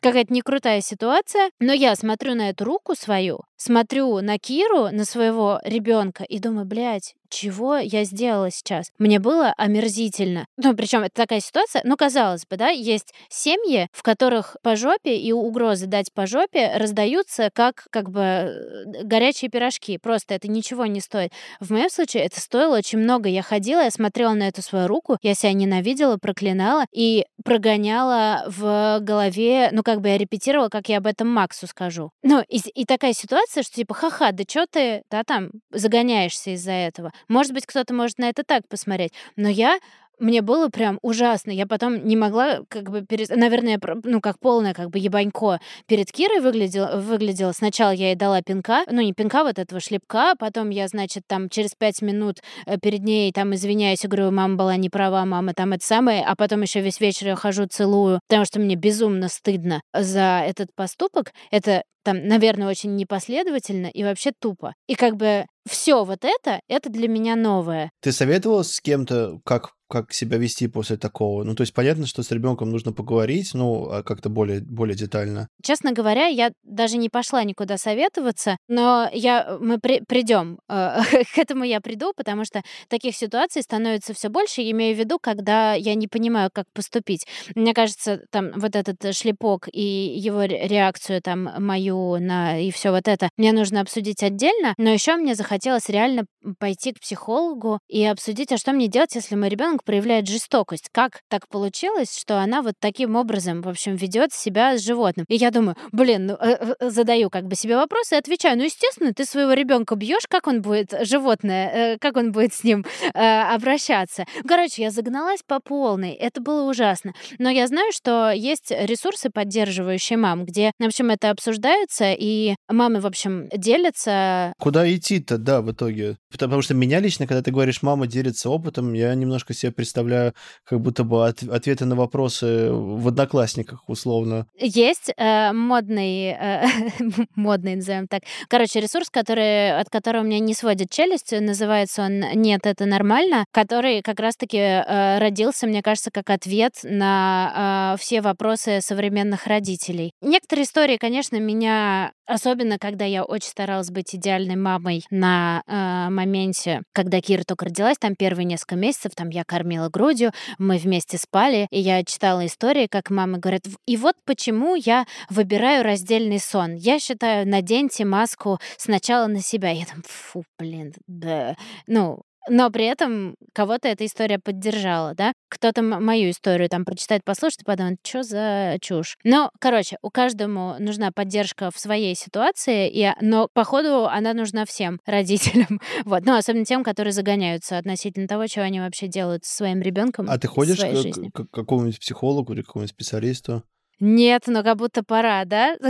какая-то некрутая ситуация, но я смотрю на эту руку свою, смотрю на Киру, на своего ребенка и думаю, блядь, чего я сделала сейчас. Мне было омерзительно. Ну, причем это такая ситуация, ну, казалось бы, да, есть семьи, в которых по жопе и угрозы дать по жопе раздаются как, как бы э, горячие пирожки. Просто это ничего не стоит. В моем случае это стоило очень много. Я ходила, я смотрела на эту свою руку, я себя ненавидела, проклинала и прогоняла в голове, ну, как бы я репетировала, как я об этом Максу скажу. Ну, и, и такая ситуация, что типа, ха-ха, да что ты, да, там, загоняешься из-за этого. Может быть, кто-то может на это так посмотреть, но я мне было прям ужасно. Я потом не могла, как бы, перед... наверное, ну, как полная, как бы, ебанько перед Кирой выглядела. выглядела. Сначала я ей дала пинка, ну, не пинка, вот этого шлепка, потом я, значит, там, через пять минут э, перед ней, там, извиняюсь, и говорю, мама была не права, мама там это самое, а потом еще весь вечер я хожу, целую, потому что мне безумно стыдно за этот поступок. Это там, наверное, очень непоследовательно и вообще тупо. И как бы все вот это, это для меня новое. Ты советовалась с кем-то, как как себя вести после такого? Ну, то есть понятно, что с ребенком нужно поговорить, ну, а как-то более, более детально. Честно говоря, я даже не пошла никуда советоваться, но я, мы при, придем, э, к этому я приду, потому что таких ситуаций становится все больше, я имею в виду, когда я не понимаю, как поступить. Мне кажется, там вот этот шлепок и его реакцию там мою на и все вот это мне нужно обсудить отдельно, но еще мне захотелось хотелось реально пойти к психологу и обсудить, а что мне делать, если мой ребенок проявляет жестокость. Как так получилось, что она вот таким образом, в общем, ведет себя с животным. И я думаю, блин, ну, э, э, задаю как бы себе вопросы и отвечаю, ну, естественно, ты своего ребенка бьешь, как он будет, животное, э, как он будет с ним обращаться. Короче, я загналась по полной. Это было ужасно. Но я знаю, что есть ресурсы, поддерживающие мам, где, в общем, это обсуждается, и мамы, в общем, делятся. Куда идти-то? да, в итоге. Потому что меня лично, когда ты говоришь, мама делится опытом, я немножко себе представляю как будто бы от, ответы на вопросы в одноклассниках, условно. Есть э, модный, э, модный, назовем так, короче, ресурс, который, от которого меня не сводит челюсть, называется он «Нет, это нормально», который как раз-таки э, родился, мне кажется, как ответ на э, все вопросы современных родителей. Некоторые истории, конечно, меня, особенно когда я очень старалась быть идеальной мамой на э, моменте, когда Кира только родилась, там первые несколько месяцев, там я кормила грудью, мы вместе спали, и я читала истории, как мама говорит, и вот почему я выбираю раздельный сон. Я считаю, наденьте маску сначала на себя. Я там, фу, блин, да. Ну, но при этом кого-то эта история поддержала, да? Кто-то мою историю там прочитает, послушает и подумает, что за чушь. Но, короче, у каждому нужна поддержка в своей ситуации, и, но, походу, она нужна всем родителям. вот. Ну, особенно тем, которые загоняются относительно того, что они вообще делают со своим ребенком. А ты ходишь к, к, к какому-нибудь психологу или какому-нибудь специалисту? Нет, но как будто пора, да?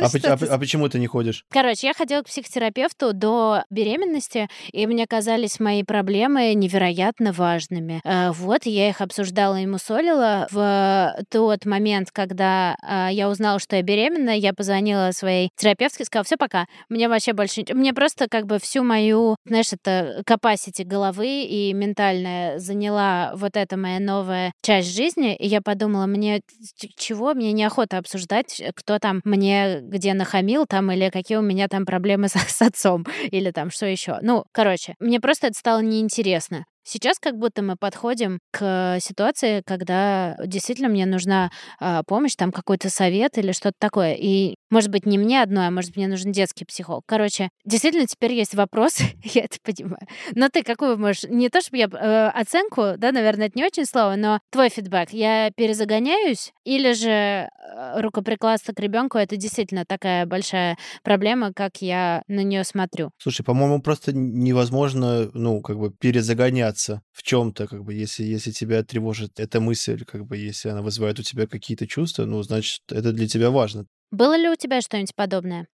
А, а, а почему ты не ходишь? Короче, я ходила к психотерапевту до беременности, и мне казались мои проблемы невероятно важными. А, вот, я их обсуждала и мусолила. В тот момент, когда а, я узнала, что я беременна, я позвонила своей терапевтке и сказала, все, пока, мне вообще больше... Мне просто как бы всю мою, знаешь, это capacity головы и ментальная заняла вот эта моя новая часть жизни, и я подумала, мне чего, мне неохота обсуждать, э, кто там мне где нахамил там или какие у меня там проблемы с, с отцом или там что еще. Ну, короче, мне просто это стало неинтересно. Сейчас как будто мы подходим к ситуации, когда действительно мне нужна а, помощь, там какой-то совет или что-то такое. И, может быть, не мне одной, а может мне нужен детский психолог. Короче, действительно, теперь есть вопрос, я это понимаю. Но ты какую можешь... Не то, чтобы я э, оценку, да, наверное, это не очень слово, но твой фидбэк. Я перезагоняюсь или же э, рукоприкладство к ребенку это действительно такая большая проблема, как я на нее смотрю? Слушай, по-моему, просто невозможно, ну, как бы перезагоняться в чем-то, как бы, если, если тебя тревожит эта мысль, как бы, если она вызывает у тебя какие-то чувства, ну, значит, это для тебя важно. Было ли у тебя что-нибудь подобное?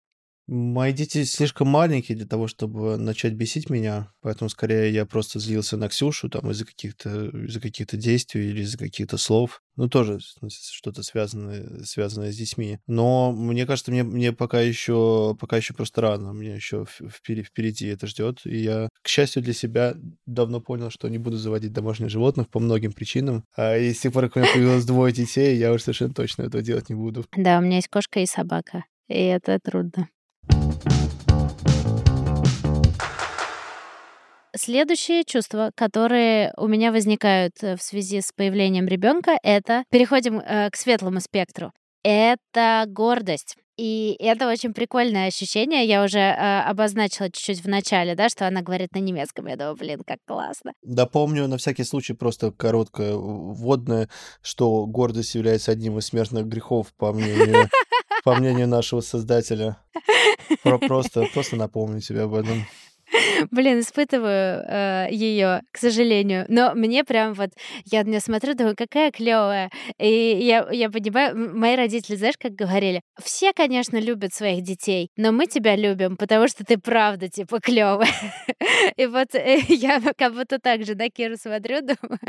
Мои дети слишком маленькие для того, чтобы начать бесить меня, поэтому скорее я просто злился на Ксюшу там из-за каких-то из-за каких-то действий или из-за каких-то слов. Ну, тоже что-то связанное, связанное с детьми. Но мне кажется, мне, мне пока еще пока еще просто рано. Мне еще впереди, впереди это ждет. И я, к счастью для себя, давно понял, что не буду заводить домашних животных по многим причинам. А и с тех пор, как у меня появилось двое детей, я уже совершенно точно этого делать не буду. Да, у меня есть кошка и собака. И это трудно. Следующее чувство, которые у меня возникают э, в связи с появлением ребенка, это переходим э, к светлому спектру. Это гордость. И это очень прикольное ощущение. Я уже э, обозначила чуть-чуть в начале, да, что она говорит на немецком. Я думаю, блин, как классно. Да, помню на всякий случай просто короткое вводное, что гордость является одним из смертных грехов, по мнению, по мнению нашего создателя. Просто, просто напомню тебе об этом. Блин, испытываю э, ее, к сожалению. Но мне прям вот, я на нее смотрю, думаю, какая клевая. И я, я понимаю, мои родители, знаешь, как говорили, все, конечно, любят своих детей, но мы тебя любим, потому что ты правда, типа, клевая. И вот э, я как будто так же на Киру смотрю, думаю,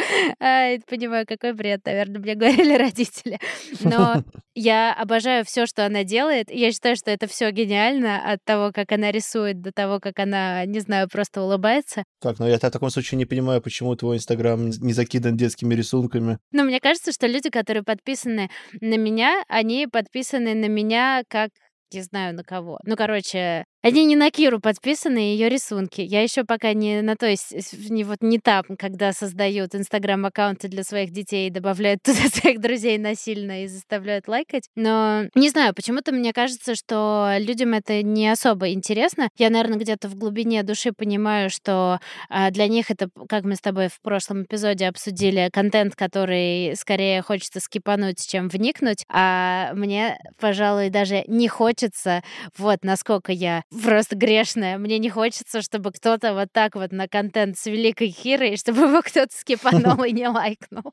а, понимаю, какой бред, наверное, мне говорили родители. Но я обожаю все, что она делает. Я считаю, что это все гениально от того, как она рисует, до того, как она не знаю, просто улыбается. Так, ну я в таком случае не понимаю, почему твой Инстаграм не закидан детскими рисунками. Ну, мне кажется, что люди, которые подписаны на меня, они подписаны на меня как не знаю на кого. Ну, короче, они не на Киру подписаны, ее рисунки. Я еще пока не на то есть не вот не там, когда создают инстаграм-аккаунты для своих детей и добавляют туда своих друзей насильно и заставляют лайкать. Но не знаю, почему-то мне кажется, что людям это не особо интересно. Я, наверное, где-то в глубине души понимаю, что а, для них это, как мы с тобой в прошлом эпизоде обсудили, контент, который скорее хочется скипануть, чем вникнуть. А мне, пожалуй, даже не хочется, вот насколько я просто грешная. Мне не хочется, чтобы кто-то вот так вот на контент с Великой Хирой, чтобы его кто-то скипанул и не лайкнул.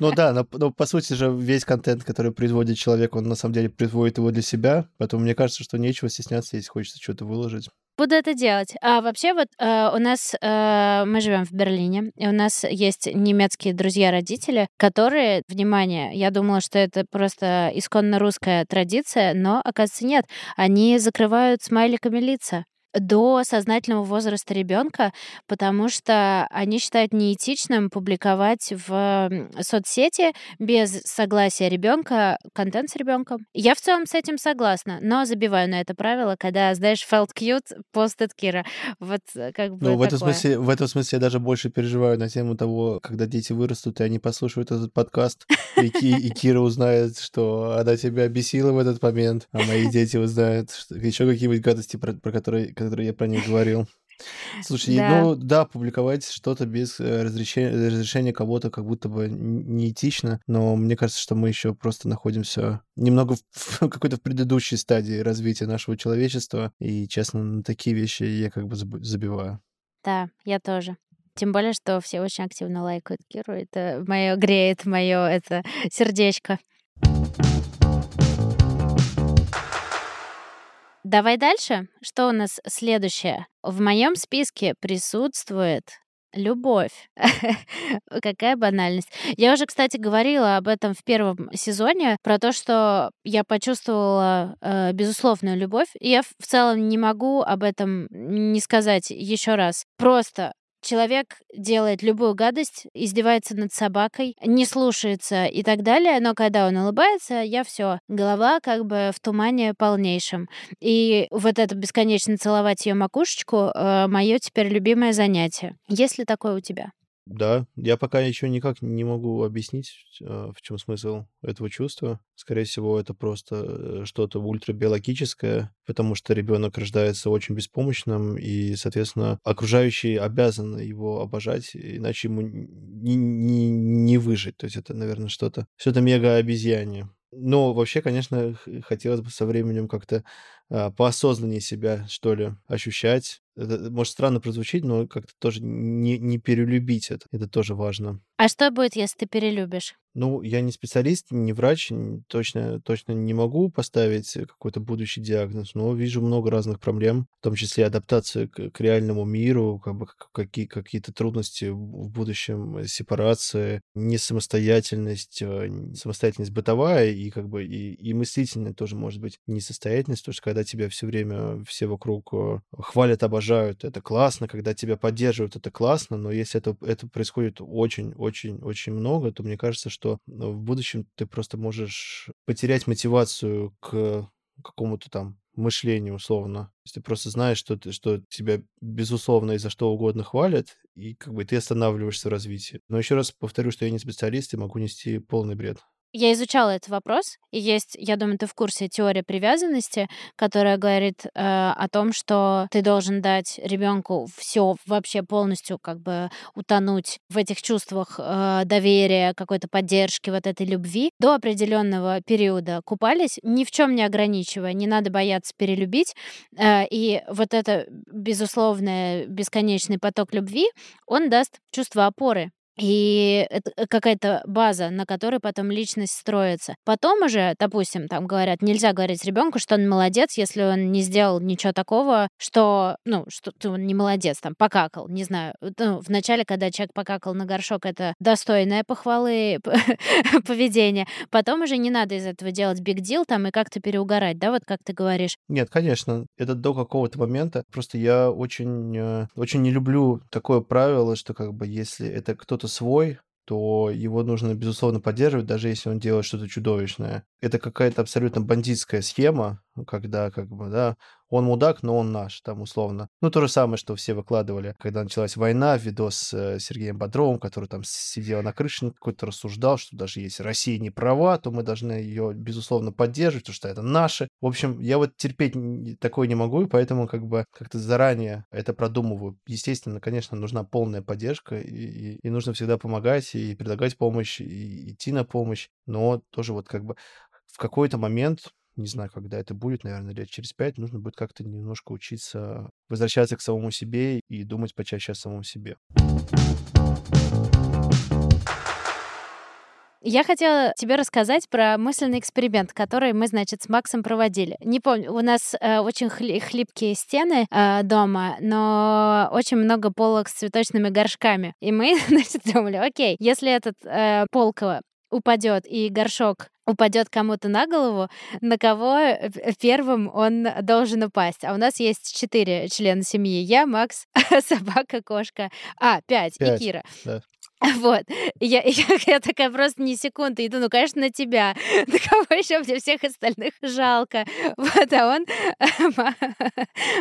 Ну да, но, но по сути же весь контент, который производит человек, он на самом деле производит его для себя. Поэтому мне кажется, что нечего стесняться, если хочется что-то выложить. Буду это делать. А вообще вот э, у нас э, мы живем в Берлине, и у нас есть немецкие друзья-родители, которые, внимание, я думала, что это просто исконно русская традиция, но оказывается нет. Они закрывают смайликами лица до сознательного возраста ребенка, потому что они считают неэтичным публиковать в соцсети без согласия ребенка контент с ребенком. Я в целом с этим согласна, но забиваю на это правило, когда, знаешь, felt cute, постит Кира. Вот э, как бы Ну, в этом, смысле, в этом смысле я даже больше переживаю на тему того, когда дети вырастут, и они послушают этот подкаст, и, и Кира узнает, что она тебя бесила в этот момент, а мои дети узнают еще какие-нибудь гадости, про, про которые который я про них говорил. Слушай, да. ну да, публиковать что-то без э, разрешения, разрешения кого-то как будто бы неэтично, но мне кажется, что мы еще просто находимся немного в, в какой-то в предыдущей стадии развития нашего человечества, и, честно, на такие вещи я как бы забиваю. Да, я тоже. Тем более, что все очень активно лайкают Киру. Это мое греет мое это сердечко. Давай дальше. Что у нас следующее? В моем списке присутствует любовь. Какая банальность. Я уже, кстати, говорила об этом в первом сезоне, про то, что я почувствовала э, безусловную любовь. И я в целом не могу об этом не сказать еще раз. Просто человек делает любую гадость, издевается над собакой, не слушается и так далее, но когда он улыбается, я все, голова как бы в тумане полнейшем. И вот это бесконечно целовать ее макушечку э, мое теперь любимое занятие. Есть ли такое у тебя? Да, я пока еще никак не могу объяснить, а, в чем смысл этого чувства. Скорее всего, это просто э, что-то ультрабиологическое, потому что ребенок рождается очень беспомощным, и, соответственно, окружающие обязаны его обожать, иначе ему не, не, не выжить. То есть это, наверное, что-то что-то мега обезьяние. Но вообще, конечно, хотелось бы со временем как-то поосознаннее себя, что ли, ощущать. Это может странно прозвучить, но как-то тоже не, не перелюбить это. Это тоже важно. А что будет, если ты перелюбишь? Ну, я не специалист, не врач, точно, точно не могу поставить какой-то будущий диагноз, но вижу много разных проблем, в том числе адаптация к, к реальному миру, как бы какие, какие-то трудности в будущем, э, сепарация, несамостоятельность, э, самостоятельность бытовая и как бы и, и мыслительная тоже может быть несостоятельность, потому что когда тебя все время все вокруг э, хвалят, обожают, это классно, когда тебя поддерживают, это классно, но если это, это происходит очень-очень-очень много, то мне кажется, что что в будущем ты просто можешь потерять мотивацию к какому-то там мышлению условно. Если ты просто знаешь, что, ты, что тебя безусловно и за что угодно хвалят, и как бы ты останавливаешься в развитии. Но еще раз повторю, что я не специалист и могу нести полный бред. Я изучала этот вопрос, и есть, я думаю, ты в курсе теория привязанности, которая говорит э, о том, что ты должен дать ребенку все вообще полностью как бы утонуть в этих чувствах э, доверия, какой-то поддержки, вот этой любви до определенного периода. Купались, ни в чем не ограничивая, не надо бояться перелюбить, э, и вот это безусловный бесконечный поток любви, он даст чувство опоры и это э, какая-то база, на которой потом личность строится. Потом уже, допустим, там говорят, нельзя говорить ребенку, что он молодец, если он не сделал ничего такого, что, ну, что он не молодец, там, покакал, не знаю. Ну, вначале, когда человек покакал на горшок, это достойное похвалы поведение. Потом уже не надо из этого делать биг дил там и как-то переугорать, да, вот как ты говоришь. Нет, конечно, это до какого-то момента. Просто я очень, э, очень не люблю такое правило, что как бы если это кто-то кто свой, то его нужно, безусловно, поддерживать, даже если он делает что-то чудовищное. Это какая-то абсолютно бандитская схема, когда, как бы, да, он мудак, но он наш, там, условно. Ну, то же самое, что все выкладывали, когда началась война, видос с э, Сергеем Бодровым, который там сидел на крыше, какой-то рассуждал, что даже если Россия не права, то мы должны ее, безусловно, поддерживать, потому что это наше. В общем, я вот терпеть такое не могу, и поэтому как бы как-то заранее это продумываю. Естественно, конечно, нужна полная поддержка, и, и, и нужно всегда помогать, и предлагать помощь, и идти на помощь, но тоже вот как бы в какой-то момент не знаю, когда это будет, наверное, лет через пять, нужно будет как-то немножко учиться возвращаться к самому себе и думать почаще о самом себе. Я хотела тебе рассказать про мысленный эксперимент, который мы, значит, с Максом проводили. Не помню, у нас э, очень хли- хлипкие стены э, дома, но очень много полок с цветочными горшками. И мы, значит, думали, окей, если этот э, полка упадет и горшок упадет кому-то на голову, на кого э, первым он должен упасть. А у нас есть четыре члена семьи. Я, Макс, собака, кошка. А, пять, пять. и Кира. Да. Вот. Я, я, я такая просто не секунды иду, ну, конечно, на тебя. На кого еще мне всех остальных жалко. Вот, а он...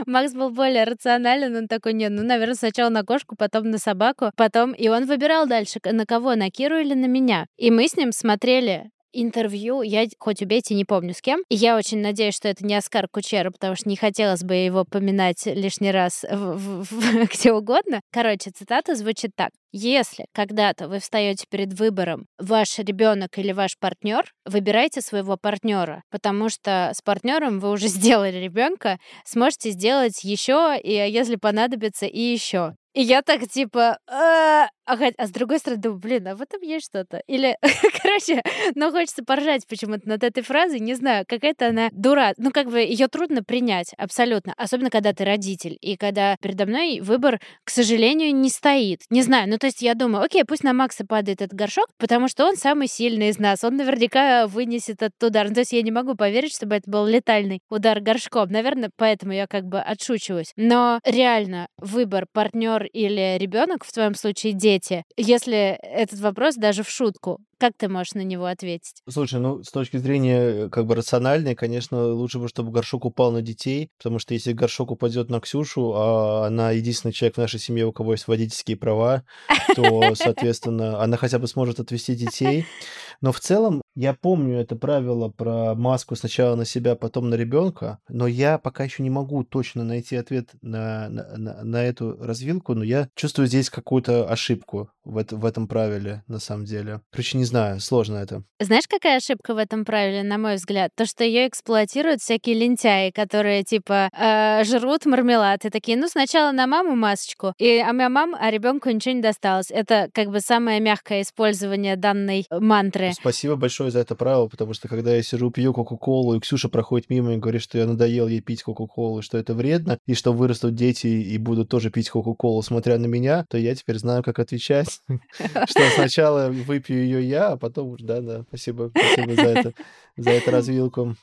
Макс был более рационален, он такой, нет, ну, наверное, сначала на кошку, потом на собаку, потом... И он выбирал дальше, на кого, на Киру или на меня. И мы с ним смотрели интервью, я хоть убейте, не помню с кем. И я очень надеюсь, что это не Оскар Кучера, потому что не хотелось бы его поминать лишний раз где угодно. Короче, цитата звучит так. Если когда-то вы встаете перед выбором ваш ребенок или ваш партнер, выбирайте своего партнера, потому что с партнером вы уже сделали ребенка, сможете сделать еще, и если понадобится, и еще. И я так типа, «А, А, хо- а с другой стороны, думаю, блин, а в этом есть что-то. Или, короче, ну, хочется поржать почему-то над этой фразой. Не знаю, какая-то она дура. Ну, как бы ее трудно принять абсолютно. Особенно, когда ты родитель. И когда передо мной выбор, к сожалению, не стоит. Не знаю, ну, то есть я думаю, окей, пусть на Макса падает этот горшок, потому что он самый сильный из нас. Он наверняка вынесет этот удар. Ну, то есть я не могу поверить, чтобы это был летальный удар горшком. Наверное, поэтому я как бы отшучиваюсь. Но реально выбор партнер или ребенок, в твоем случае дети, если этот вопрос даже в шутку, как ты можешь на него ответить? Слушай, ну, с точки зрения как бы рациональной, конечно, лучше бы, чтобы горшок упал на детей, потому что если горшок упадет на Ксюшу, а она единственный человек в нашей семье, у кого есть водительские права, то, соответственно, она хотя бы сможет отвести детей. Но в целом, я помню это правило про маску сначала на себя, потом на ребенка, но я пока еще не могу точно найти ответ на, на, на- на эту развилку, но я чувствую здесь какую-то ошибку в, это- в этом правиле, на самом деле. Короче, не знаю, сложно это. Знаешь, какая ошибка в этом правиле, на мой взгляд? То, что ее эксплуатируют всякие лентяи, которые типа э, жрут мармелад и такие, ну сначала на маму масочку, и а моя мама, а ребенку ничего не досталось. Это как бы самое мягкое использование данной мантры. Спасибо большое за это правило, потому что когда я сижу, пью Кока-Колу, и Ксюша проходит мимо и говорит, что я надоел ей пить Кока-Колу, что это вредно, и что вырастут дети и будут тоже пить Кока-Колу, смотря на меня, то я теперь знаю, как отвечать. Что сначала выпью ее я, а потом уж, да-да, спасибо, спасибо за это, за эту развилку.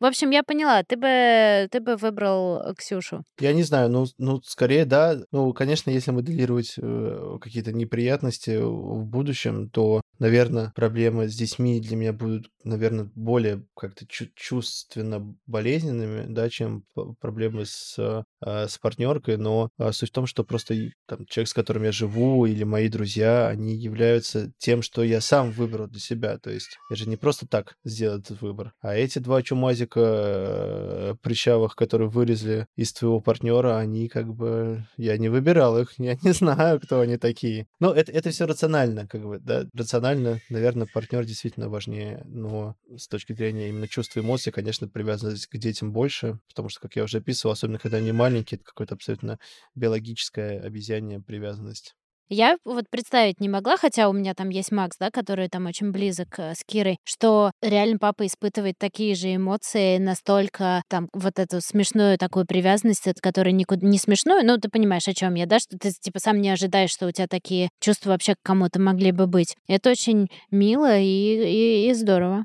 В общем, я поняла, ты бы, ты бы выбрал э, Ксюшу. Я не знаю, ну, ну, скорее, да. Ну, конечно, если моделировать э, какие-то неприятности в будущем, то, наверное, проблемы с детьми для меня будут, наверное, более как-то чу- чувственно болезненными, да, чем проблемы с, э, с партнеркой. Но э, суть в том, что просто там, человек, с которым я живу, или мои друзья, они являются тем, что я сам выбрал для себя. То есть я же не просто так сделал этот выбор. А эти два чумазика э, прыщавых, которые вылезли из твоего партнера, они как бы... Я не выбирал их, я не знаю, кто они такие. Но это, это все рационально, как бы, да. Рационально, наверное, партнер действительно важнее, но с точки зрения именно чувств и эмоций, конечно, привязанность к детям больше, потому что, как я уже описывал, особенно когда они маленькие, это какое-то абсолютно биологическое обезьяние привязанность. Я вот представить не могла, хотя у меня там есть Макс, да, который там очень близок э, с Кирой, что реально папа испытывает такие же эмоции, настолько там вот эту смешную такую привязанность, от которой никуда не смешную, ну ты понимаешь, о чем я, да, что ты типа сам не ожидаешь, что у тебя такие чувства вообще к кому-то могли бы быть. Это очень мило и, и, и здорово.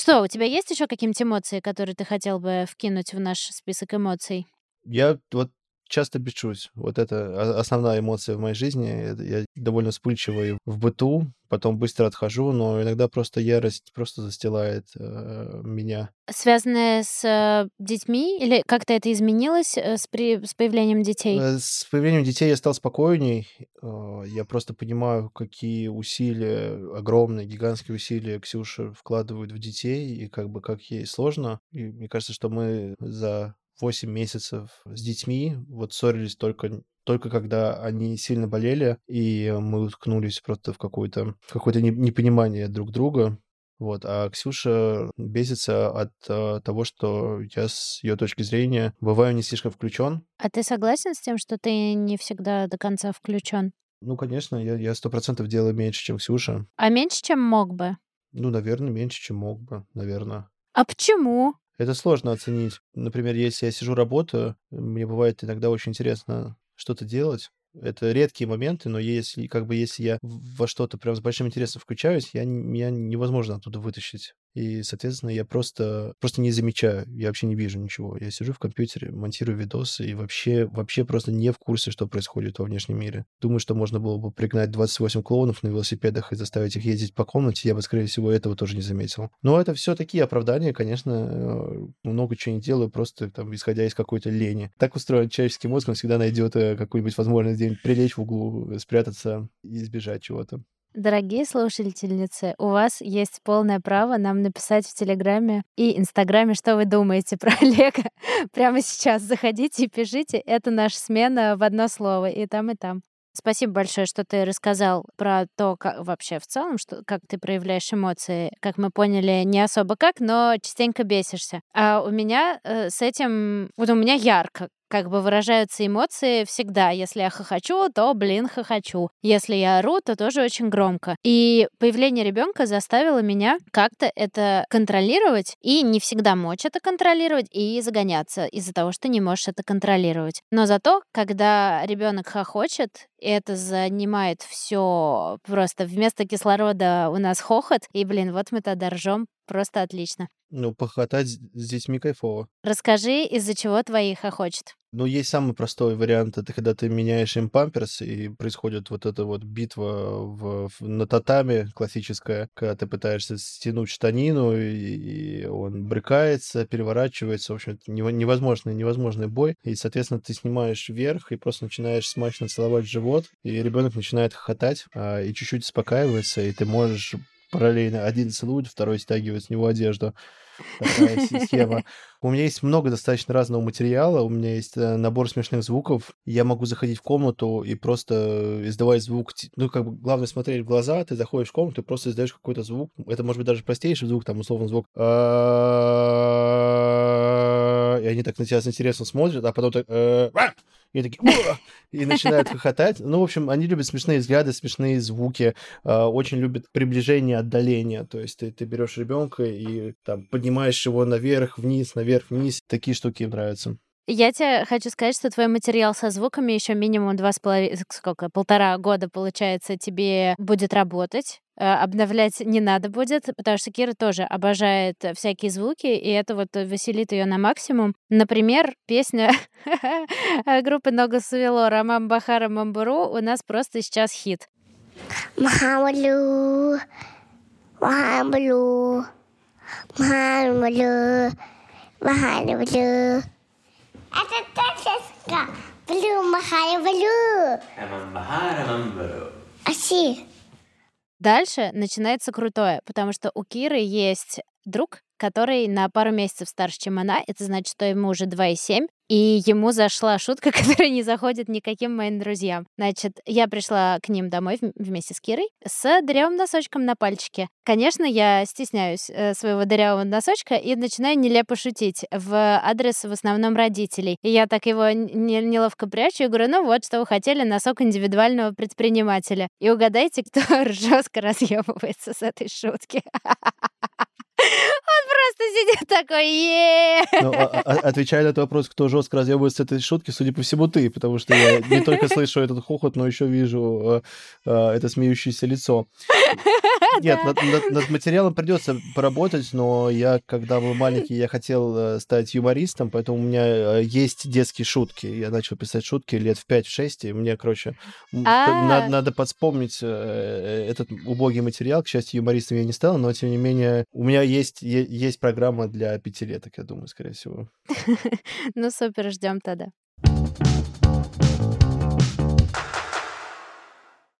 Что, у тебя есть еще какие-нибудь эмоции, которые ты хотел бы вкинуть в наш список эмоций? Я вот часто бешусь. Вот это основная эмоция в моей жизни. Я довольно вспыльчивый в быту, потом быстро отхожу, но иногда просто ярость просто застилает э, меня. Связанное с э, детьми? Или как-то это изменилось э, с, при- с появлением детей? Э, С появлением детей я стал спокойней. Э, Я просто понимаю, какие усилия, огромные, гигантские усилия Ксюша вкладывает в детей, и как бы как ей сложно. И мне кажется, что мы за 8 месяцев с детьми вот ссорились только только когда они сильно болели, и мы уткнулись просто в какое-то не- непонимание друг друга. Вот, а Ксюша бесится от э, того, что я с ее точки зрения бываю не слишком включен. А ты согласен с тем, что ты не всегда до конца включен? Ну, конечно, я сто процентов делаю меньше, чем Ксюша. А меньше, чем мог бы? Ну, наверное, меньше, чем мог бы, наверное. А почему? Это сложно оценить. Например, если я сижу работаю, мне бывает иногда очень интересно что-то делать. Это редкие моменты, но если как бы если я во что-то прям с большим интересом включаюсь, я, меня невозможно оттуда вытащить. И, соответственно, я просто, просто не замечаю, я вообще не вижу ничего. Я сижу в компьютере, монтирую видосы и вообще, вообще просто не в курсе, что происходит во внешнем мире. Думаю, что можно было бы пригнать 28 клоунов на велосипедах и заставить их ездить по комнате, я бы, скорее всего, этого тоже не заметил. Но это все такие оправдания, конечно, э, много чего не делаю, просто там, исходя из какой-то лени. Так устроен человеческий мозг, он всегда найдет э, какую-нибудь возможность где-нибудь прилечь в углу, э, спрятаться и избежать чего-то. Дорогие слушательницы, у вас есть полное право нам написать в Телеграме и Инстаграме, что вы думаете про Олега. Прямо сейчас заходите и пишите. Это наша смена в одно слово, и там, и там. Спасибо большое, что ты рассказал про то, как вообще в целом, что, как ты проявляешь эмоции. Как мы поняли, не особо как, но частенько бесишься. А у меня э, с этим... Вот у меня ярко как бы выражаются эмоции всегда. Если я хохочу, то, блин, хохочу. Если я ору, то тоже очень громко. И появление ребенка заставило меня как-то это контролировать и не всегда мочь это контролировать и загоняться из-за того, что не можешь это контролировать. Но зато, когда ребенок хохочет, это занимает все просто вместо кислорода у нас хохот, и, блин, вот мы тогда ржем просто отлично. Ну, похотать с детьми кайфово. Расскажи, из-за чего твои хохочет. Ну, есть самый простой вариант, это когда ты меняешь им памперс, и происходит вот эта вот битва в, в- на татами классическая, когда ты пытаешься стянуть штанину, и, и он брыкается, переворачивается, в общем, невозможный, невозможный бой, и, соответственно, ты снимаешь вверх и просто начинаешь смачно целовать живот, и ребенок начинает хохотать, а, и чуть-чуть успокаивается, и ты можешь параллельно один целует, второй стягивает с него одежду. Такая схема. У меня есть много достаточно разного материала. У меня есть э, набор смешных звуков. Я могу заходить в комнату и просто издавать звук. Ну, как бы главное смотреть в глаза. Ты заходишь в комнату и просто издаешь какой-то звук. Это может быть даже простейший звук, там, условно, звук. И они так на тебя с интересом смотрят, а потом так... И такие... И начинают хохотать. Ну, в общем, они любят смешные взгляды, смешные звуки. а, Очень любят приближение, отдаление. То есть ты, ты берешь ребенка и там поднимаешь его наверх, вниз, наверх, вниз. Такие штуки им нравятся. Я тебе хочу сказать, что твой материал со звуками еще минимум два с половиной, сколько, полтора года, получается, тебе будет работать. Э, Обновлять не надо будет, потому что Кира тоже обожает всякие звуки, и это вот веселит ее на максимум. Например, песня группы Нога Сувело «Рамам Бахара Мамбуру» у нас просто сейчас хит. Махамалю, Махамалю, Махамалю, Махамалю. Это точно Блю, Махамалю. Аси. Дальше начинается крутое, потому что у Киры есть друг, который на пару месяцев старше, чем она. Это значит, что ему уже 2,7. И ему зашла шутка, которая не заходит никаким моим друзьям. Значит, я пришла к ним домой вм- вместе с Кирой с дырявым носочком на пальчике. Конечно, я стесняюсь э, своего дырявого носочка и начинаю нелепо шутить в адрес в основном родителей. И я так его неловко прячу и говорю, ну вот, что вы хотели, носок индивидуального предпринимателя. И угадайте, кто жестко разъебывается с этой шутки. Он просто сидит такой, е Ну, а- а- отвечая на этот вопрос, кто жестко разъебывается с этой шутки, судя по всему, ты, потому что я не только слышу этот хохот, но еще вижу э, э, это смеющееся лицо. Нет, Да. над, над- над материалом придется поработать, но я, когда был маленький, я хотел э, стать юмористом, поэтому у меня есть детские шутки. Я начал писать шутки лет в 5-6, и мне, короче, А. надо, надо подспомнить этот убогий материал. К счастью, юмористом я не стал, но, тем не менее, у меня есть, есть программа для пятилеток, я думаю, скорее всего. Ну супер, ждем тогда.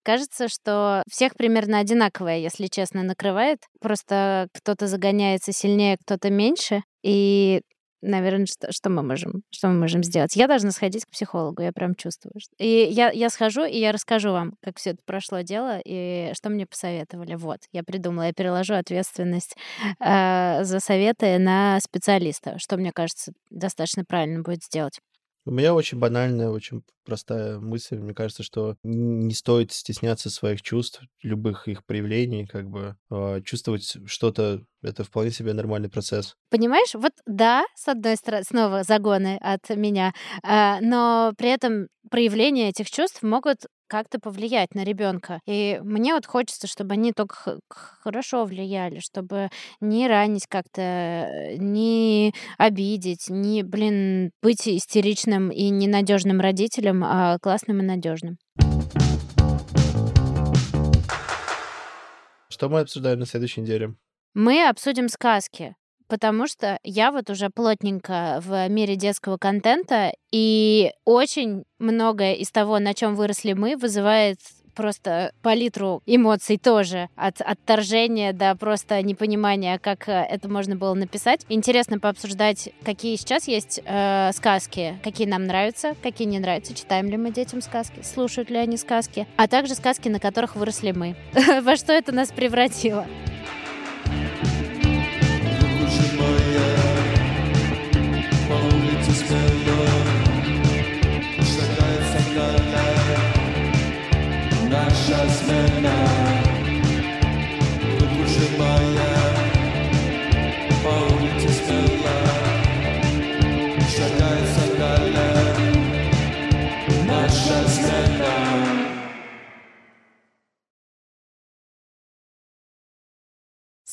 Кажется, что всех примерно одинаковое, если честно, накрывает. Просто кто-то загоняется сильнее, кто-то меньше. И, наверное, что, что мы можем, что мы можем сделать? Я должна сходить к психологу, я прям чувствую. И я, я схожу, и я расскажу вам, как все это прошло дело, и что мне посоветовали. Вот, я придумала, я переложу ответственность э, за советы на специалиста, что, мне кажется, достаточно правильно будет сделать. У меня очень банальная, очень простая мысль. Мне кажется, что не стоит стесняться своих чувств, любых их проявлений, как бы а, чувствовать что-то, это вполне себе нормальный процесс. Понимаешь, вот да, с одной стороны, снова загоны от меня, а, но при этом проявления этих чувств могут как-то повлиять на ребенка. И мне вот хочется, чтобы они только хорошо влияли, чтобы не ранить как-то, не обидеть, не, блин, быть истеричным и ненадежным родителем, а классным и надежным. Что мы обсуждаем на следующей неделе? Мы обсудим сказки, потому что я вот уже плотненько в мире детского контента, и очень многое из того, на чем выросли мы, вызывает просто палитру эмоций тоже, от отторжения до просто непонимания, как э, это можно было написать. Интересно пообсуждать, какие сейчас есть э, сказки, какие нам нравятся, какие не нравятся, читаем ли мы детям сказки, слушают ли они сказки, а также сказки, на которых выросли мы. Во что это нас превратило? Смена Выжимая по